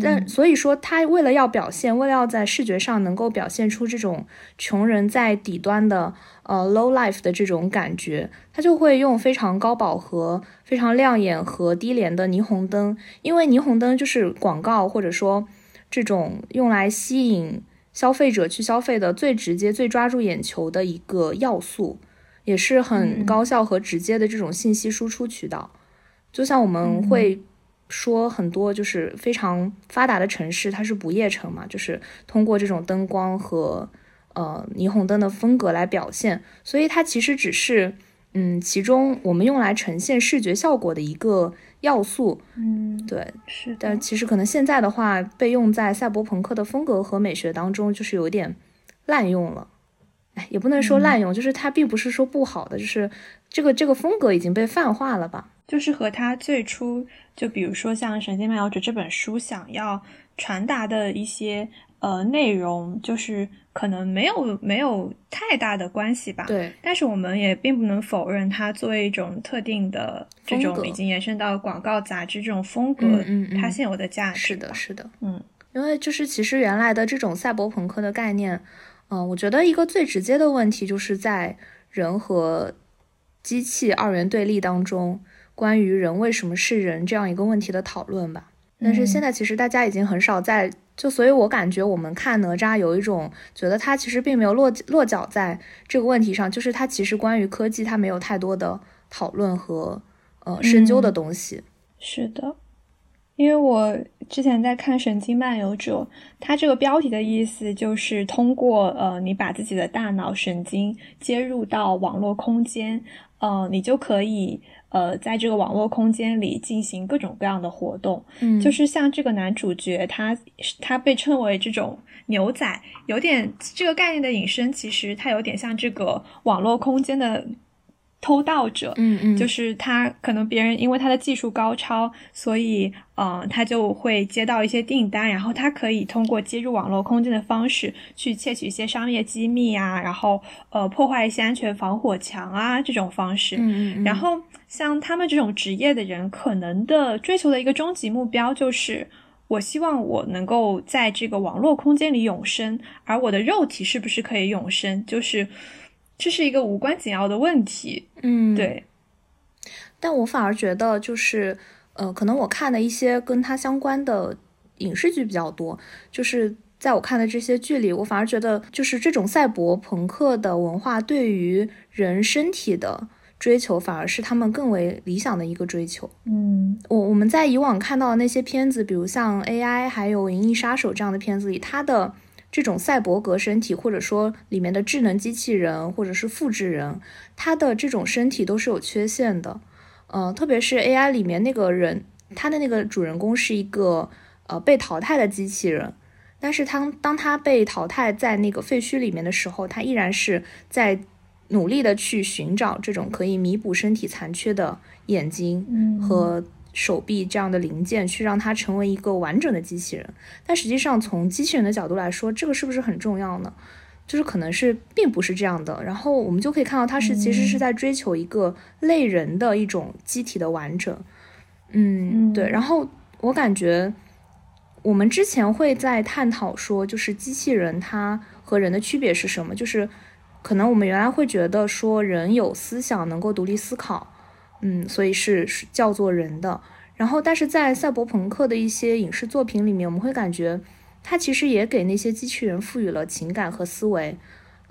但所以说，他为了要表现，为了要在视觉上能够表现出这种穷人在底端的呃 low life 的这种感觉，他就会用非常高饱和、非常亮眼和低廉的霓虹灯，因为霓虹灯就是广告或者说这种用来吸引消费者去消费的最直接、最抓住眼球的一个要素，也是很高效和直接的这种信息输出渠道。就像我们会。说很多就是非常发达的城市，它是不夜城嘛，就是通过这种灯光和呃霓虹灯的风格来表现，所以它其实只是嗯其中我们用来呈现视觉效果的一个要素。嗯，对，是。但其实可能现在的话，被用在赛博朋克的风格和美学当中，就是有点滥用了。哎，也不能说滥用，就是它并不是说不好的，就是这个这个风格已经被泛化了吧。就是和他最初，就比如说像《神经漫游者》这本书想要传达的一些呃内容，就是可能没有没有太大的关系吧。对。但是我们也并不能否认它作为一种特定的这种已经延伸到广告杂志这种风格，嗯它现有的价值。是的，是的。嗯，因为就是其实原来的这种赛博朋克的概念，嗯，我觉得一个最直接的问题就是在人和机器二元对立当中。关于人为什么是人这样一个问题的讨论吧，但是现在其实大家已经很少在就，所以我感觉我们看哪吒有一种觉得他其实并没有落落脚在这个问题上，就是他其实关于科技他没有太多的讨论和呃深究的东西。是的，因为我之前在看《神经漫游者》，它这个标题的意思就是通过呃你把自己的大脑神经接入到网络空间，呃你就可以。呃，在这个网络空间里进行各种各样的活动，嗯，就是像这个男主角，他他被称为这种牛仔，有点这个概念的引申，其实他有点像这个网络空间的。偷盗者，嗯嗯，就是他可能别人因为他的技术高超，所以嗯，他就会接到一些订单，然后他可以通过接入网络空间的方式去窃取一些商业机密啊，然后呃破坏一些安全防火墙啊这种方式，嗯嗯，然后像他们这种职业的人，可能的追求的一个终极目标就是，我希望我能够在这个网络空间里永生，而我的肉体是不是可以永生，就是。这是一个无关紧要的问题，嗯，对。但我反而觉得，就是，呃，可能我看的一些跟它相关的影视剧比较多，就是在我看的这些剧里，我反而觉得，就是这种赛博朋克的文化对于人身体的追求，反而是他们更为理想的一个追求。嗯，我我们在以往看到的那些片子，比如像 AI 还有《银翼杀手》这样的片子里，它的。这种赛博格身体，或者说里面的智能机器人，或者是复制人，他的这种身体都是有缺陷的。嗯，特别是 AI 里面那个人，他的那个主人公是一个呃被淘汰的机器人，但是当当他被淘汰在那个废墟里面的时候，他依然是在努力的去寻找这种可以弥补身体残缺的眼睛和。手臂这样的零件去让它成为一个完整的机器人，但实际上从机器人的角度来说，这个是不是很重要呢？就是可能是并不是这样的。然后我们就可以看到，它是其实是在追求一个类人的一种机体的完整。嗯，对。然后我感觉我们之前会在探讨说，就是机器人它和人的区别是什么？就是可能我们原来会觉得说，人有思想，能够独立思考。嗯，所以是是叫做人的。然后，但是在赛博朋克的一些影视作品里面，我们会感觉它其实也给那些机器人赋予了情感和思维。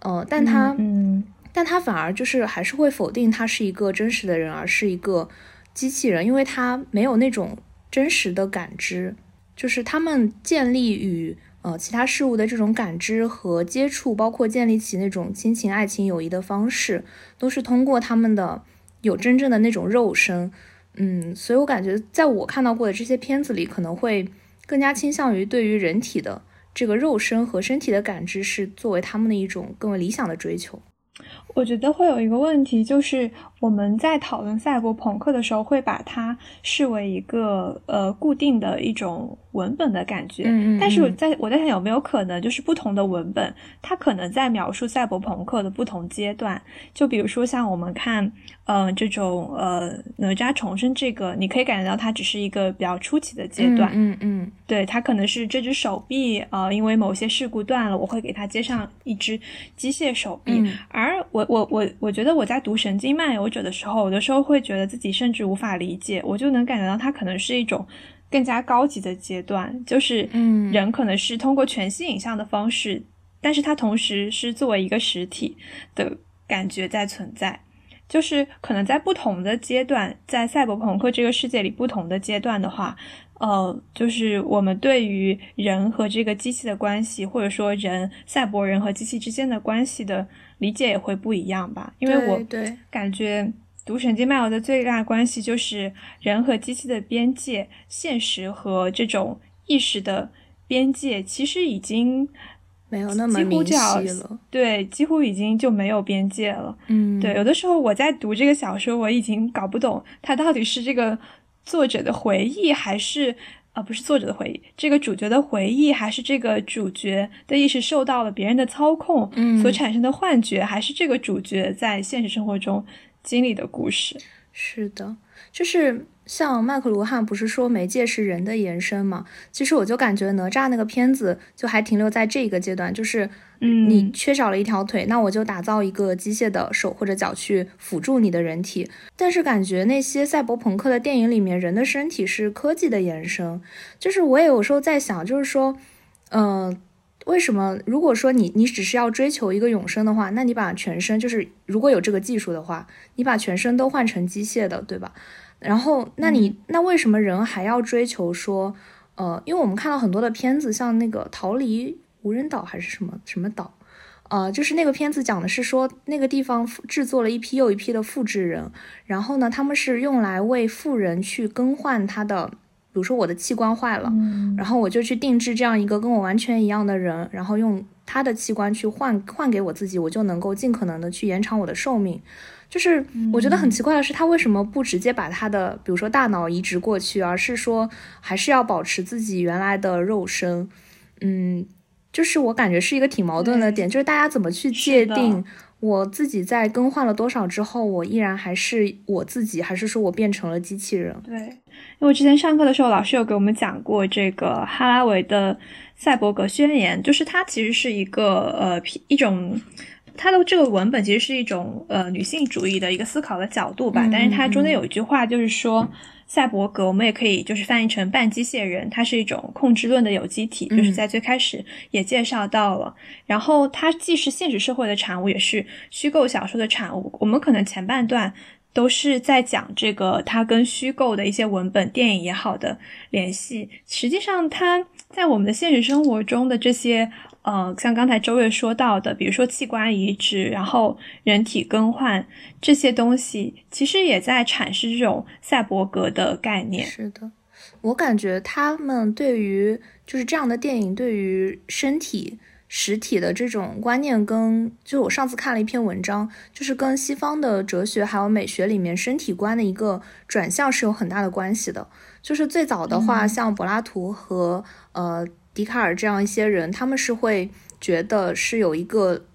呃，但它，嗯，但它反而就是还是会否定它是一个真实的人，而是一个机器人，因为它没有那种真实的感知。就是他们建立与呃其他事物的这种感知和接触，包括建立起那种亲情、爱情、友谊的方式，都是通过他们的。有真正的那种肉身，嗯，所以我感觉在我看到过的这些片子里，可能会更加倾向于对于人体的这个肉身和身体的感知是作为他们的一种更为理想的追求。我觉得会有一个问题，就是我们在讨论赛博朋克的时候，会把它视为一个呃固定的一种文本的感觉。嗯嗯但是我在我在想，有没有可能就是不同的文本，它可能在描述赛博朋克的不同阶段？就比如说像我们看，呃，这种呃哪吒重生这个，你可以感觉到它只是一个比较初期的阶段。嗯嗯对，它可能是这只手臂，呃，因为某些事故断了，我会给它接上一只机械手臂。嗯而我我我我我觉得我在读《神经漫游者》的时候，有的时候会觉得自己甚至无法理解，我就能感觉到它可能是一种更加高级的阶段，就是嗯人可能是通过全息影像的方式，但是它同时是作为一个实体的感觉在存在。就是可能在不同的阶段，在赛博朋克这个世界里不同的阶段的话，呃，就是我们对于人和这个机器的关系，或者说人赛博人和机器之间的关系的理解也会不一样吧。因为我感觉读《神经漫游》的最大关系就是人和机器的边界、现实和这种意识的边界，其实已经没有那么几乎明晰了。对，几乎已经就没有边界了。嗯，对，有的时候我在读这个小说，我已经搞不懂它到底是这个作者的回忆，还是呃不是作者的回忆，这个主角的回忆，还是这个主角的意识受到了别人的操控嗯所产生的幻觉，还是这个主角在现实生活中经历的故事？是的，就是像麦克卢汉不是说媒介是人的延伸嘛？其实我就感觉哪吒那个片子就还停留在这个阶段，就是嗯你缺少了一条腿，那我就打造一个机械的手或者脚去辅助你的人体。但是感觉那些赛博朋克的电影里面，人的身体是科技的延伸。就是我也有时候在想，就是说，嗯、为什么如果说你你只是要追求一个永生的话，那你把全身就是如果有这个技术的话，你把全身都换成机械的，对吧？然后那你、那为什么人还要追求说，呃，因为我们看到很多的片子，像那个逃离无人岛还是什么什么岛。呃，就是那个片子讲的是说，那个地方制作了一批又一批的复制人，然后呢，他们是用来为富人去更换他的，比如说我的器官坏了，嗯然后我就去定制这样一个跟我完全一样的人，然后用他的器官去换换给我自己，我就能够尽可能的去延长我的寿命。就是我觉得很奇怪的是，他为什么不直接把他的，比如说大脑移植过去，而是说还是要保持自己原来的肉身？嗯，就是我感觉是一个挺矛盾的点，就是大家怎么去界定我自己在更换了多少之后，我依然还是我自己，还是说我变成了机器人？对，因为之前上课的时候，老师有给我们讲过这个哈拉维的《赛博格宣言》，就是它其实是一个呃一种。它的这个文本其实是一种呃女性主义的一个思考的角度吧，嗯但是它中嗯间有一句话就是说，赛博格我们也可以就是翻译成半机械人，它是一种控制论的有机体，就是嗯在最开始也介绍到了。然后它既是现实社会的产物，也是虚构小说的产物。我们可能前半段都是在讲这个它跟虚构的一些文本、电影也好的联系。实际上，它在我们的现实生活中的这些，呃，像刚才周月说到的，比如说器官移植，然后人体更换这些东西，其实也在阐释这种赛博格的概念。是的，我感觉他们对于就是这样的电影，对于身体实体的这种观念跟，就我上次看了一篇文章，就是跟西方的哲学还有美学里面身体观的一个转向是有很大的关系的。就是最早的话，像柏拉图和呃笛卡尔这样一些人，他们是会觉得是有一个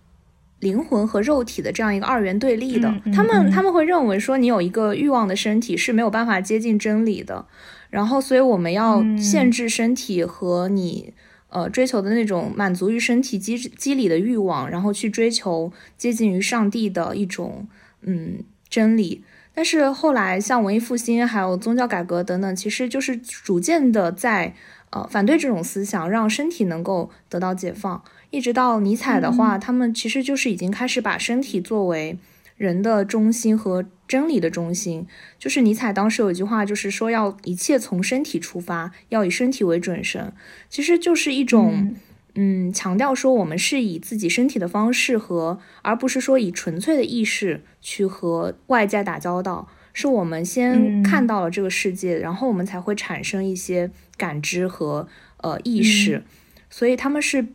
灵魂和肉体的这样一个二元对立的。嗯嗯他们嗯他们会认为说，你有一个欲望的身体是没有办法接近真理的，然后所以我们要嗯限制身体和你。呃，追求的那种满足于身体机机理的欲望，然后去追求接近于上帝的一种嗯真理。但是后来像文艺复兴还有宗教改革等等，其实就是逐渐的在呃反对这种思想，让身体能够得到解放。一直到尼采的话，他们其实就是已经开始把身体作为人的中心和真理的中心。就是尼采当时有一句话，就是说要一切从身体出发，要以身体为准绳。其实就是一种。嗯，强调说我们是以自己身体的方式和，而不是说以纯粹的意识去和外界打交道，是我们先嗯看到了这个世界，然后我们才会产生一些感知和呃意识，所以他们是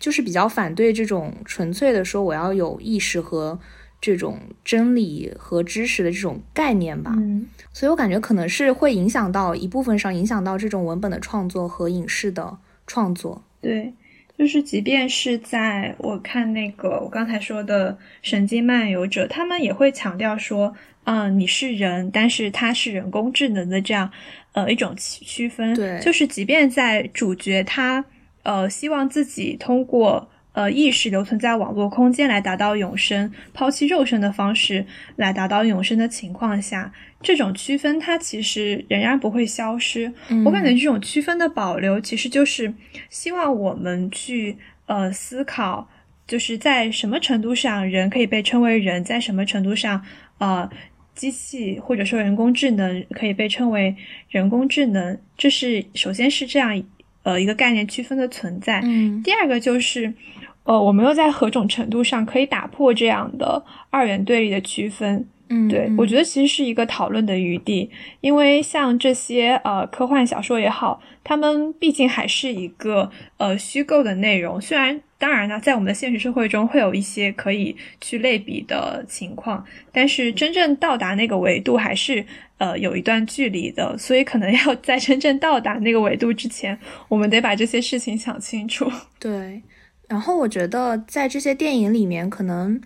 就是比较反对这种纯粹的说我要有意识和这种真理和知识的这种概念吧。嗯所以我感觉可能是会影响到一部分上影响到这种文本的创作和影视的创作。对，就是即便是在我看那个我刚才说的《神经漫游者》，他们也会强调说，嗯，你是人，但是他是人工智能的这样，呃，一种区区分。对就是即便在主角他呃希望自己通过呃意识留存在网络空间来达到永生，抛弃肉身的方式来达到永生的情况下，这种区分它其实仍然不会消失。我感觉这种区分的保留，其实就是希望我们去呃思考，就是在什么程度上人可以被称为人，在什么程度上呃机器或者说人工智能可以被称为人工智能，这是首先是这样呃一个概念区分的存在。嗯第二个就是，呃，我们又在何种程度上可以打破这样的二元对立的区分？嗯，对，我觉得其实是一个讨论的余地，因为像这些呃科幻小说也好，他们毕竟还是一个呃虚构的内容，虽然当然呢，在我们的现实社会中会有一些可以去类比的情况，但是真正到达那个维度还是呃有一段距离的，所以可能要在真正到达那个维度之前，我们得把这些事情想清楚。*laughs* 对，然后我觉得在这些电影里面，可能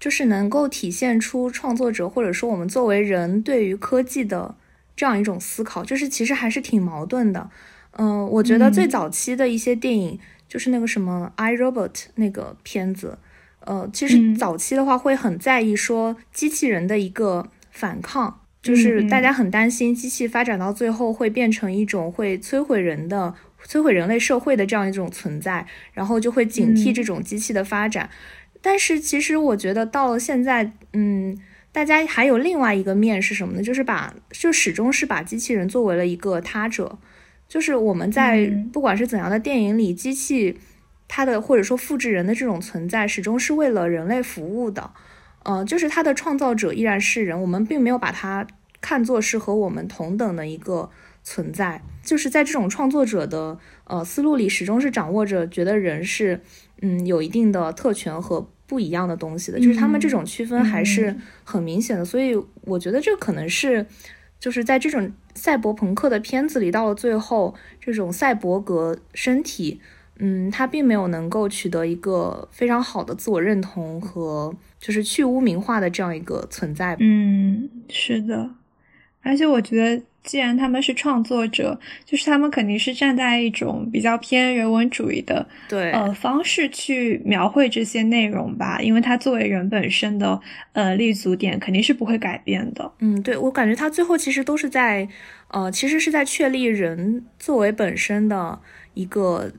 就是能够体现出创作者或者说我们作为人对于科技的这样一种思考，就是其实还是挺矛盾的。嗯、我觉得最嗯早期的一些电影，就是那个什么《I Robot》那个片子，呃，其实嗯早期的话会很在意说机器人的一个反抗。就是大家很担心机器发展到最后会变成一种会摧毁人的、摧毁人类社会的这样一种存在，然后就会警惕嗯这种机器的发展。但是其实我觉得到了现在，嗯，大家还有另外一个面是什么呢？就是把就始终是把机器人作为了一个他者，就是我们在嗯不管是怎样的电影里，机器它的或者说复制人的这种存在，始终是为了人类服务的。呃，就是它的创造者依然是人，我们并没有把它看作是和我们同等的一个存在。就是在这种创作者的呃思路里，始终是掌握着觉得人是嗯有一定的特权和不一样的东西的，就是他们这种区分还是很明显的。所以我觉得这可能是就是在这种赛博朋克的片子里，到了最后，这种赛博格身体。嗯，他并没有能够取得一个非常好的自我认同和就是去污名化的这样一个存在。嗯，是的，而且我觉得，既然他们是创作者，就是他们肯定是站在一种比较偏人文主义的对，呃方式去描绘这些内容吧，因为它作为人本身的呃立足点肯定是不会改变的。嗯，对我感觉他最后其实都是在，呃，其实是在确立人作为本身的一个，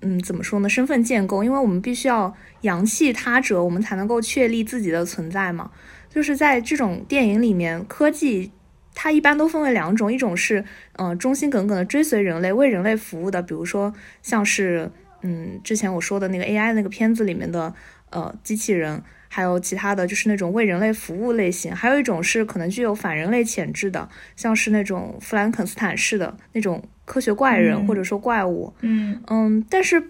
嗯，怎么说呢，身份建构，因为我们必须要扬弃他者，我们才能够确立自己的存在嘛。就是在这种电影里面，科技它一般都分为两种，一种是嗯、呃忠心耿耿的追随人类，为人类服务的，比如说像是嗯之前我说的那个 AI 那个片子里面的呃机器人，还有其他的就是那种为人类服务类型，还有一种是可能具有反人类潜质的，像是那种弗兰肯斯坦式的那种科学怪人、嗯。或者说怪物，嗯。嗯，但是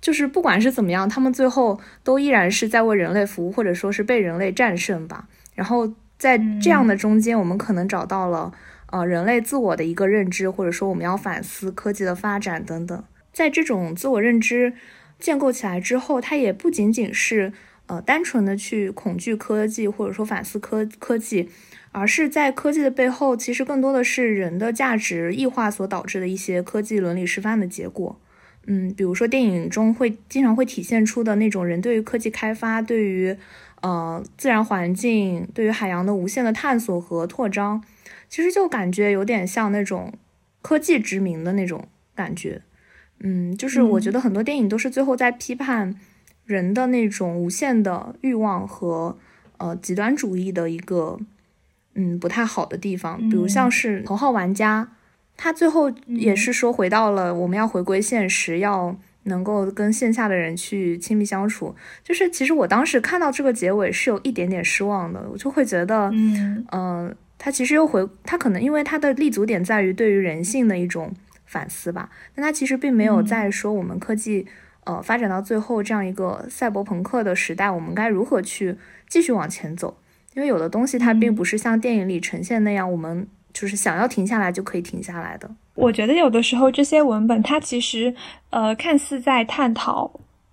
就是不管是怎么样，他们最后都依然是在为人类服务，或者说是被人类战胜吧。然后在这样的中间，我们可能找到了呃人类自我的一个认知，或者说我们要反思科技的发展等等。在这种自我认知建构起来之后，它也不仅仅是呃单纯的去恐惧科技，或者说反思科科技。而是在科技的背后，其实更多的是人的价值异化所导致的一些科技伦理示范的结果。嗯，比如说电影中会经常会体现出的那种人对于科技开发、对于呃自然环境、对于海洋的无限的探索和扩张，其实就感觉有点像那种科技殖民的那种感觉。嗯，就是我觉得很多电影都是最后在批判人的那种无限的欲望和呃极端主义的一个嗯不太好的地方，比如像是《头号玩家》。他最后也是说回到了我们要回归现实，要能够跟线下的人去亲密相处。就是其实我当时看到这个结尾是有一点点失望的，我就会觉得，嗯呃，他其实又回，他可能因为他的立足点在于对于人性的一种反思吧，但他其实并没有在说我们科技呃，发展到最后这样一个赛博朋克的时代，我们该如何去继续往前走？因为有的东西它并不是像电影里呈现那样，我们就是想要停下来就可以停下来的。我觉得有的时候这些文本它其实呃看似在探讨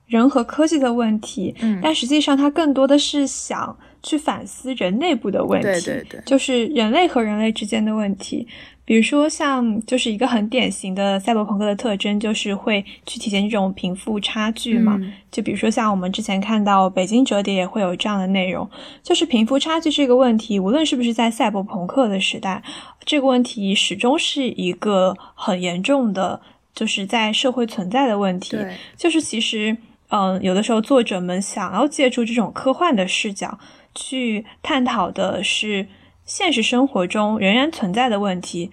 人和科技的问题，嗯但实际上它更多的是想去反思人内部的问题，对对对就是人类和人类之间的问题。比如说，像就是一个很典型的赛博朋克的特征，就是会去体现这种贫富差距嘛。嗯就比如说，像我们之前看到《北京折叠》也会有这样的内容，就是贫富差距这个问题，无论是不是在赛博朋克的时代，这个问题始终是一个很严重的，就是在社会存在的问题。就是其实，嗯、有的时候作者们想要借助这种科幻的视角去探讨的是现实生活中仍然存在的问题。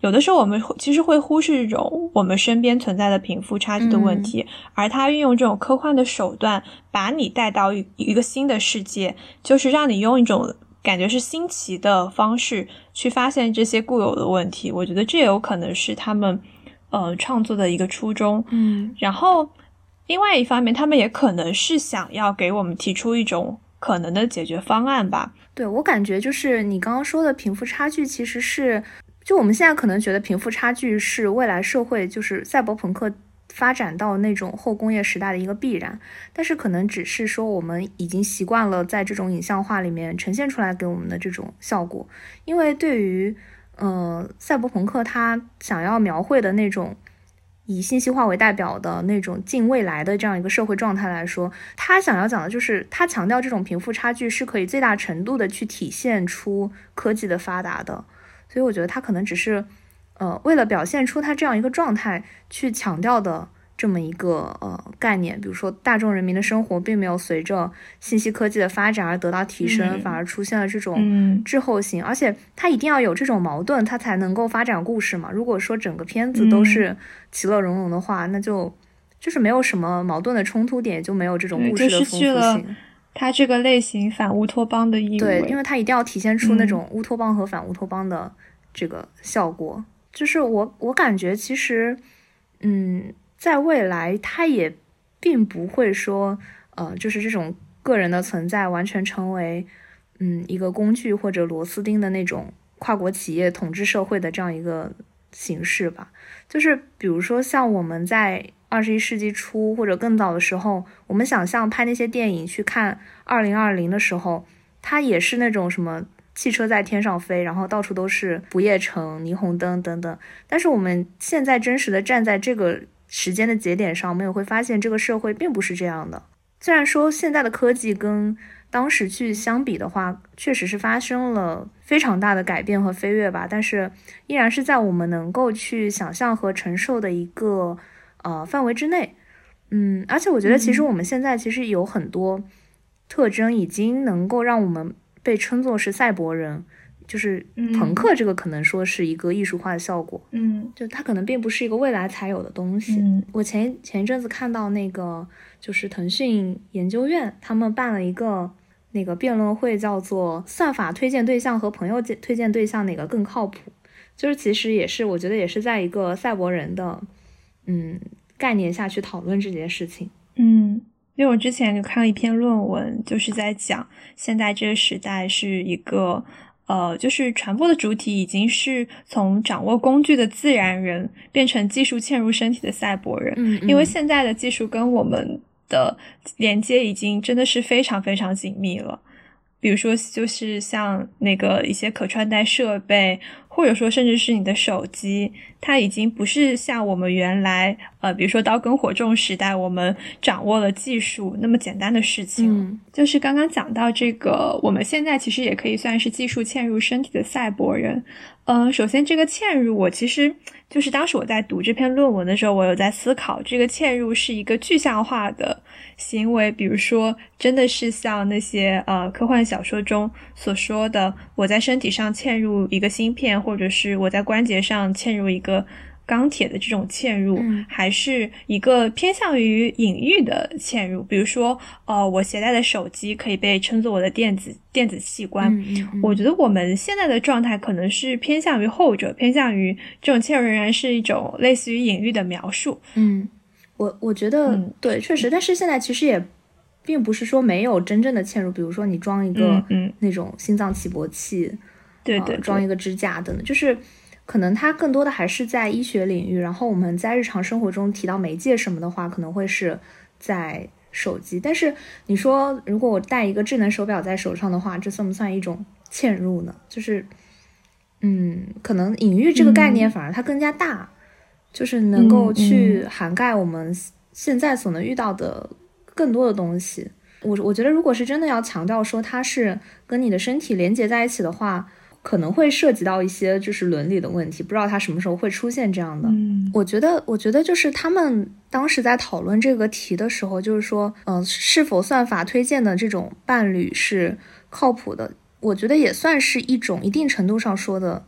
有的时候我们会其实会忽视这种我们身边存在的贫富差距的问题，而他运用这种科幻的手段，把你带到一一个新的世界，就是让你用一种感觉是新奇的方式去发现这些固有的问题。我觉得这有可能是他们呃创作的一个初衷。嗯然后，另外一方面，他们也可能是想要给我们提出一种可能的解决方案吧。对我感觉就是你刚刚说的贫富差距，其实是就我们现在可能觉得贫富差距是未来社会就是赛博朋克发展到那种后工业时代的一个必然，但是可能只是说我们已经习惯了在这种影像化里面呈现出来给我们的这种效果，因为对于呃赛博朋克它想要描绘的那种。以信息化为代表的那种近未来的这样一个社会状态来说，他想要讲的就是，他强调这种贫富差距是可以最大程度的去体现出科技的发达的，所以我觉得他可能只是，呃，为了表现出他这样一个状态去强调的这么一个呃概念，比如说大众人民的生活并没有随着信息科技的发展而得到提升，嗯反而出现了这种嗯滞后性，而且它一定要有这种矛盾，它才能够发展故事嘛。如果说整个片子都是其乐融融的话，那就就是没有什么矛盾的冲突点，就没有这种故事的丰富性。它这个类型反乌托邦的意味。对，因为它一定要体现出那嗯种乌托邦和反乌托邦的这个效果。就是我我感觉其实，嗯，在未来它也并不会说，呃，就是这种个人的存在完全成为，嗯，一个工具或者螺丝钉的那种跨国企业统治社会的这样一个形式吧。就是比如说像我们在二十一世纪初或者更早的时候，我们想象拍那些电影去看二零二零的时候，它也是那种什么汽车在天上飞，然后到处都是不夜城、霓虹灯等等。但是我们现在真实的站在这个时间的节点上，我们也会发现这个社会并不是这样的。虽然说现在的科技跟当时去相比的话，确实是发生了非常大的改变和飞跃吧，但是依然是在我们能够去想象和承受的一个呃范围之内。嗯，而且我觉得其实我们现在其实有很多特征已经能够让我们被称作是赛博人，就是朋克这个可能说是一个艺术化的效果，嗯就它可能并不是一个未来才有的东西。嗯我前前一阵子看到那个就是腾讯研究院他们办了一个那个辩论会，叫做“算法推荐对象和朋友推荐对象哪个更靠谱”，就是其实也是我觉得也是在一个赛博人的嗯概念下去讨论这件事情。嗯，因为我之前就看了一篇论文，就是在讲现在这个时代是一个。呃，就是传播的主体已经是从掌握工具的自然人变成技术嵌入身体的赛博人，嗯因为现在的技术跟我们的连接已经真的是非常非常紧密了。比如说，就是像那个一些可穿戴设备，或者说甚至是你的手机，它已经不是像我们原来呃，比如说刀耕火种时代，我们掌握了技术那么简单的事情。嗯就是刚刚讲到这个，我们现在其实也可以算是技术嵌入身体的赛博人。嗯，首先这个嵌入，我其实就是当时我在读这篇论文的时候，我有在思考，这个嵌入是一个具象化的行为，比如说真的是像那些呃科幻小说中所说的，我在身体上嵌入一个芯片，或者是我在关节上嵌入一个。钢铁的这种嵌入，嗯还是一个偏向于隐喻的嵌入，比如说，呃，我携带的手机可以被称作我的电子电子器官。嗯嗯嗯我觉得我们现在的状态可能是偏向于后者，偏向于这种嵌入仍然是一种类似于隐喻的描述。嗯我我觉得、嗯对，确实，但是现在其实也并不是说没有真正的嵌入，比如说你装一个那种心脏起搏器，对对呃，装一个支架等等，就是可能它更多的还是在医学领域，然后我们在日常生活中提到媒介什么的话，可能会是在手机。但是你说，如果我戴一个智能手表在手上的话，这算不算一种嵌入呢？就是，嗯，可能隐喻这个概念反而它更加大，就是能够嗯去涵盖我们现在所能遇到的更多的东西。我我觉得，如果是真的要强调说它是跟你的身体连接在一起的话，可能会涉及到一些就是伦理的问题，不知道它什么时候会出现这样的。嗯我觉得，我觉得就是他们当时在讨论这个题的时候，就是说，呃，是否算法推荐的这种伴侣是靠谱的？我觉得也算是一种一定程度上说的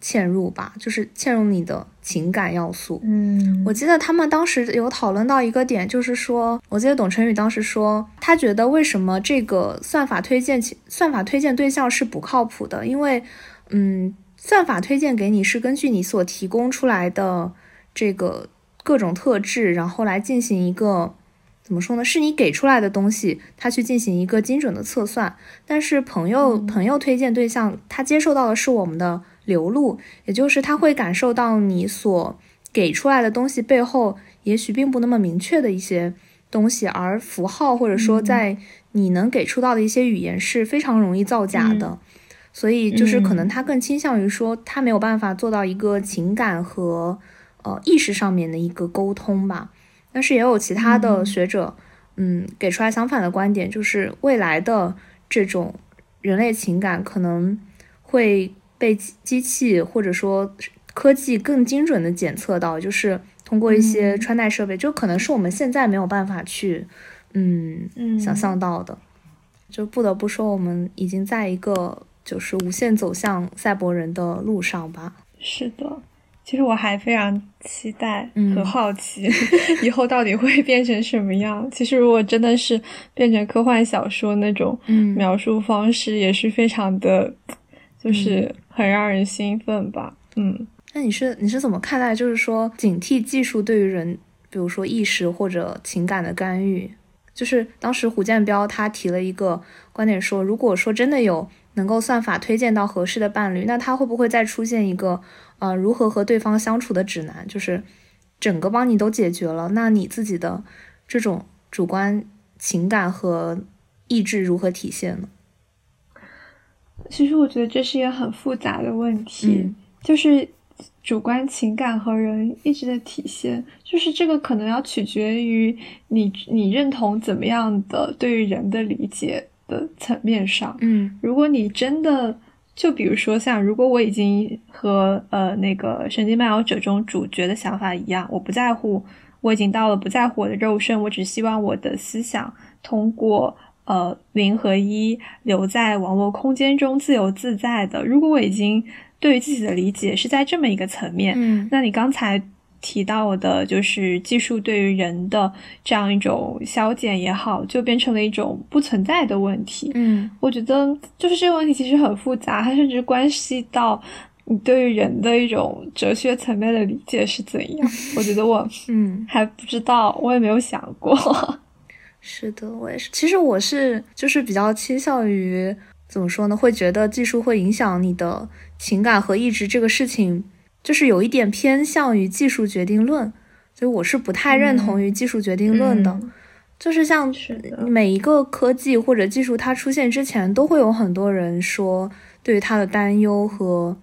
嵌入吧，就是嵌入你的情感要素。嗯我记得他们当时有讨论到一个点，就是说，我记得董晨宇当时说，他觉得为什么这个算法推荐其算法推荐对象是不靠谱的，因为，嗯，算法推荐给你是根据你所提供出来的这个各种特质，然后来进行一个怎么说呢？是你给出来的东西，他去进行一个精准的测算。但是朋友、朋友推荐对象，他接受到的是我们的流露，也就是他会感受到你所给出来的东西背后，也许并不那么明确的一些东西，而符号或者说在你能给出到的一些语言是非常容易造假的。所以就是可能他更倾向于说，他没有办法做到一个情感和呃意识上面的一个沟通吧。但是也有其他的学者，嗯，给出来相反的观点，就是未来的这种人类情感可能会被机机器或者说科技更精准的检测到，就是通过一些穿戴设备，就可能是我们现在没有办法去，嗯，嗯想象到的。就不得不说，我们已经在一个就是无限走向赛博人的路上吧。是的，其实我还非常期待嗯和好奇，*laughs* 以后到底会变成什么样。其实如果真的是变成科幻小说那种嗯描述方式，也是非常的，就是很让人兴奋吧。嗯那你是你是怎么看待，就是说警惕技术对于人，比如说意识或者情感的干预？就是当时胡建彪他提了一个观点说，如果说真的有能够算法推荐到合适的伴侣，那他会不会再出现一个呃如何和对方相处的指南？就是整个帮你都解决了，那你自己的这种主观情感和意志如何体现呢？其实我觉得这是一个很复杂的问题，嗯就是主观情感和人意志的体现，就是这个可能要取决于你你认同怎么样的对于人的理解的层面上。嗯如果你真的就比如说像，如果我已经和呃那个《神经漫游者》中主角的想法一样，我不在乎，我已经到了不在乎我的肉身，我只希望我的思想通过呃零和一留在网络空间中自由自在的。如果我已经对于自己的理解是在这么一个层面，嗯那你刚才提到的，就是技术对于人的这样一种消减也好，就变成了一种不存在的问题。嗯我觉得就是这个问题其实很复杂，它甚至关系到你对于人的一种哲学层面的理解是怎样。*laughs* 我觉得我嗯。还不知道，我也没有想过。是的，我也是。其实我是就是比较倾向于怎么说呢？会觉得技术会影响你的情感和意志这个事情，就是有一点偏向于技术决定论，所以我是不太认同于技术决定论的。嗯就是像每一个科技或者技术它出现之前，都会有很多人说对于它的担忧和，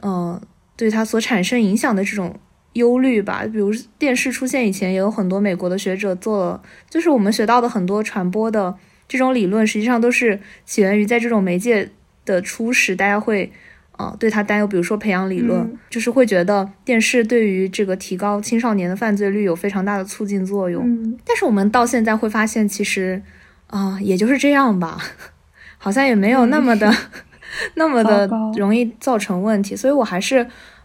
呃，对它所产生影响的这种忧虑吧。比如电视出现以前，也有很多美国的学者做了，就是我们学到的很多传播的这种理论，实际上都是起源于在这种媒介的初始，大家会。呃，对它担忧，比如说培养理论，嗯就是会觉得电视对于这个提高青少年的犯罪率有非常大的促进作用。嗯但是我们到现在会发现，其实啊、也就是这样吧，*laughs* 好像也没有那么的、那么的 *laughs* 容易造成问题。所以我还是，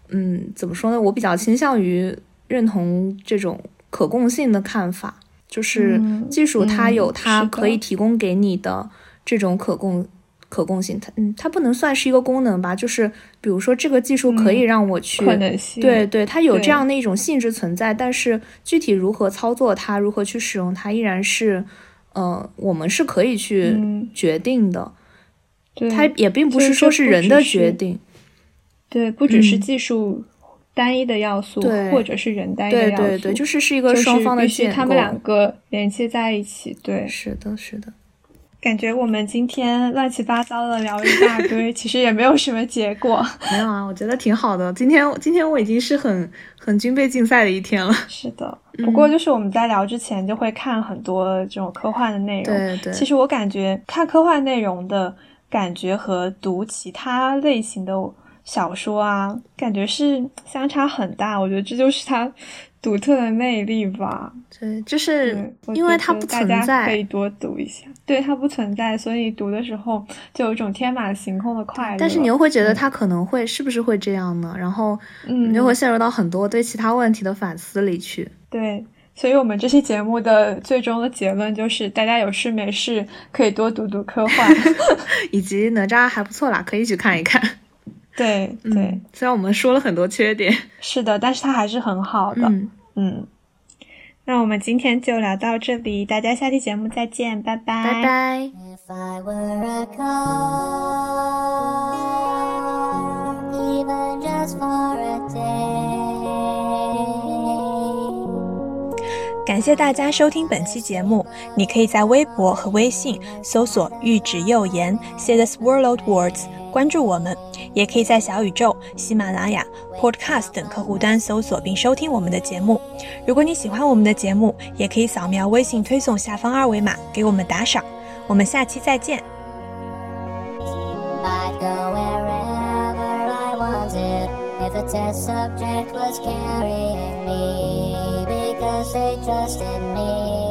嗯，怎么说呢？我比较倾向于认同这种可供性的看法，就是嗯技术它有嗯它可以提供给你的这种可供可供性，它嗯，它不能算是一个功能吧？就是比如说这个技术可以让我去，对对，它有这样的一种性质存在，但是具体如何操作它，如何去使用它，依然是，呃，我们是可以去嗯决定的。对它也并不是是说是人的决定，对，不只是嗯技术单一的要素，对或者是人单一的要素，对对对，就是是一个双方的必须。他们两个连接在一起，对。是的，是的。感觉我们今天乱七八糟的聊了一大堆，*laughs* 其实也没有什么结果。没有啊，我觉得挺好的。今天今天我已经是很很军备竞赛的一天了。*laughs* 是的，嗯不过就是我们在聊之前就会看很多这种科幻的内容。对对，其实我感觉看科幻内容的感觉和读其他类型的小说啊，感觉是相差很大。我觉得这就是它独特的魅力吧。对，就是因为觉它不存在大家可以，多读一下。对，它不存在，所以读的时候就有一种天马行空的快乐。但是你又会觉得它可能会是不是会这样呢？然后嗯你就会陷入到很多对其他问题的反思里去。对，所以我们这期节目的最终的结论就是，大家有事没事可以多读读科幻。*laughs* 以及哪吒还不错啦，可以去看一看。对对、嗯，虽然我们说了很多缺点，是的，但是它还是很好的。嗯，嗯，那我们今天就聊到这里，大家下期节目再见，拜拜，拜拜。If I were a car, even just for a 感谢大家收听本期节目。你可以在微博和微信搜索“玉指右言 ”，Say this world words，关注我们；也可以在小宇宙、喜马拉雅、Podcast 等客户端搜索并收听我们的节目。如果你喜欢我们的节目，也可以扫描微信推送下方二维码给我们打赏。我们下期再见。If a test subject was carrying me because they trusted me.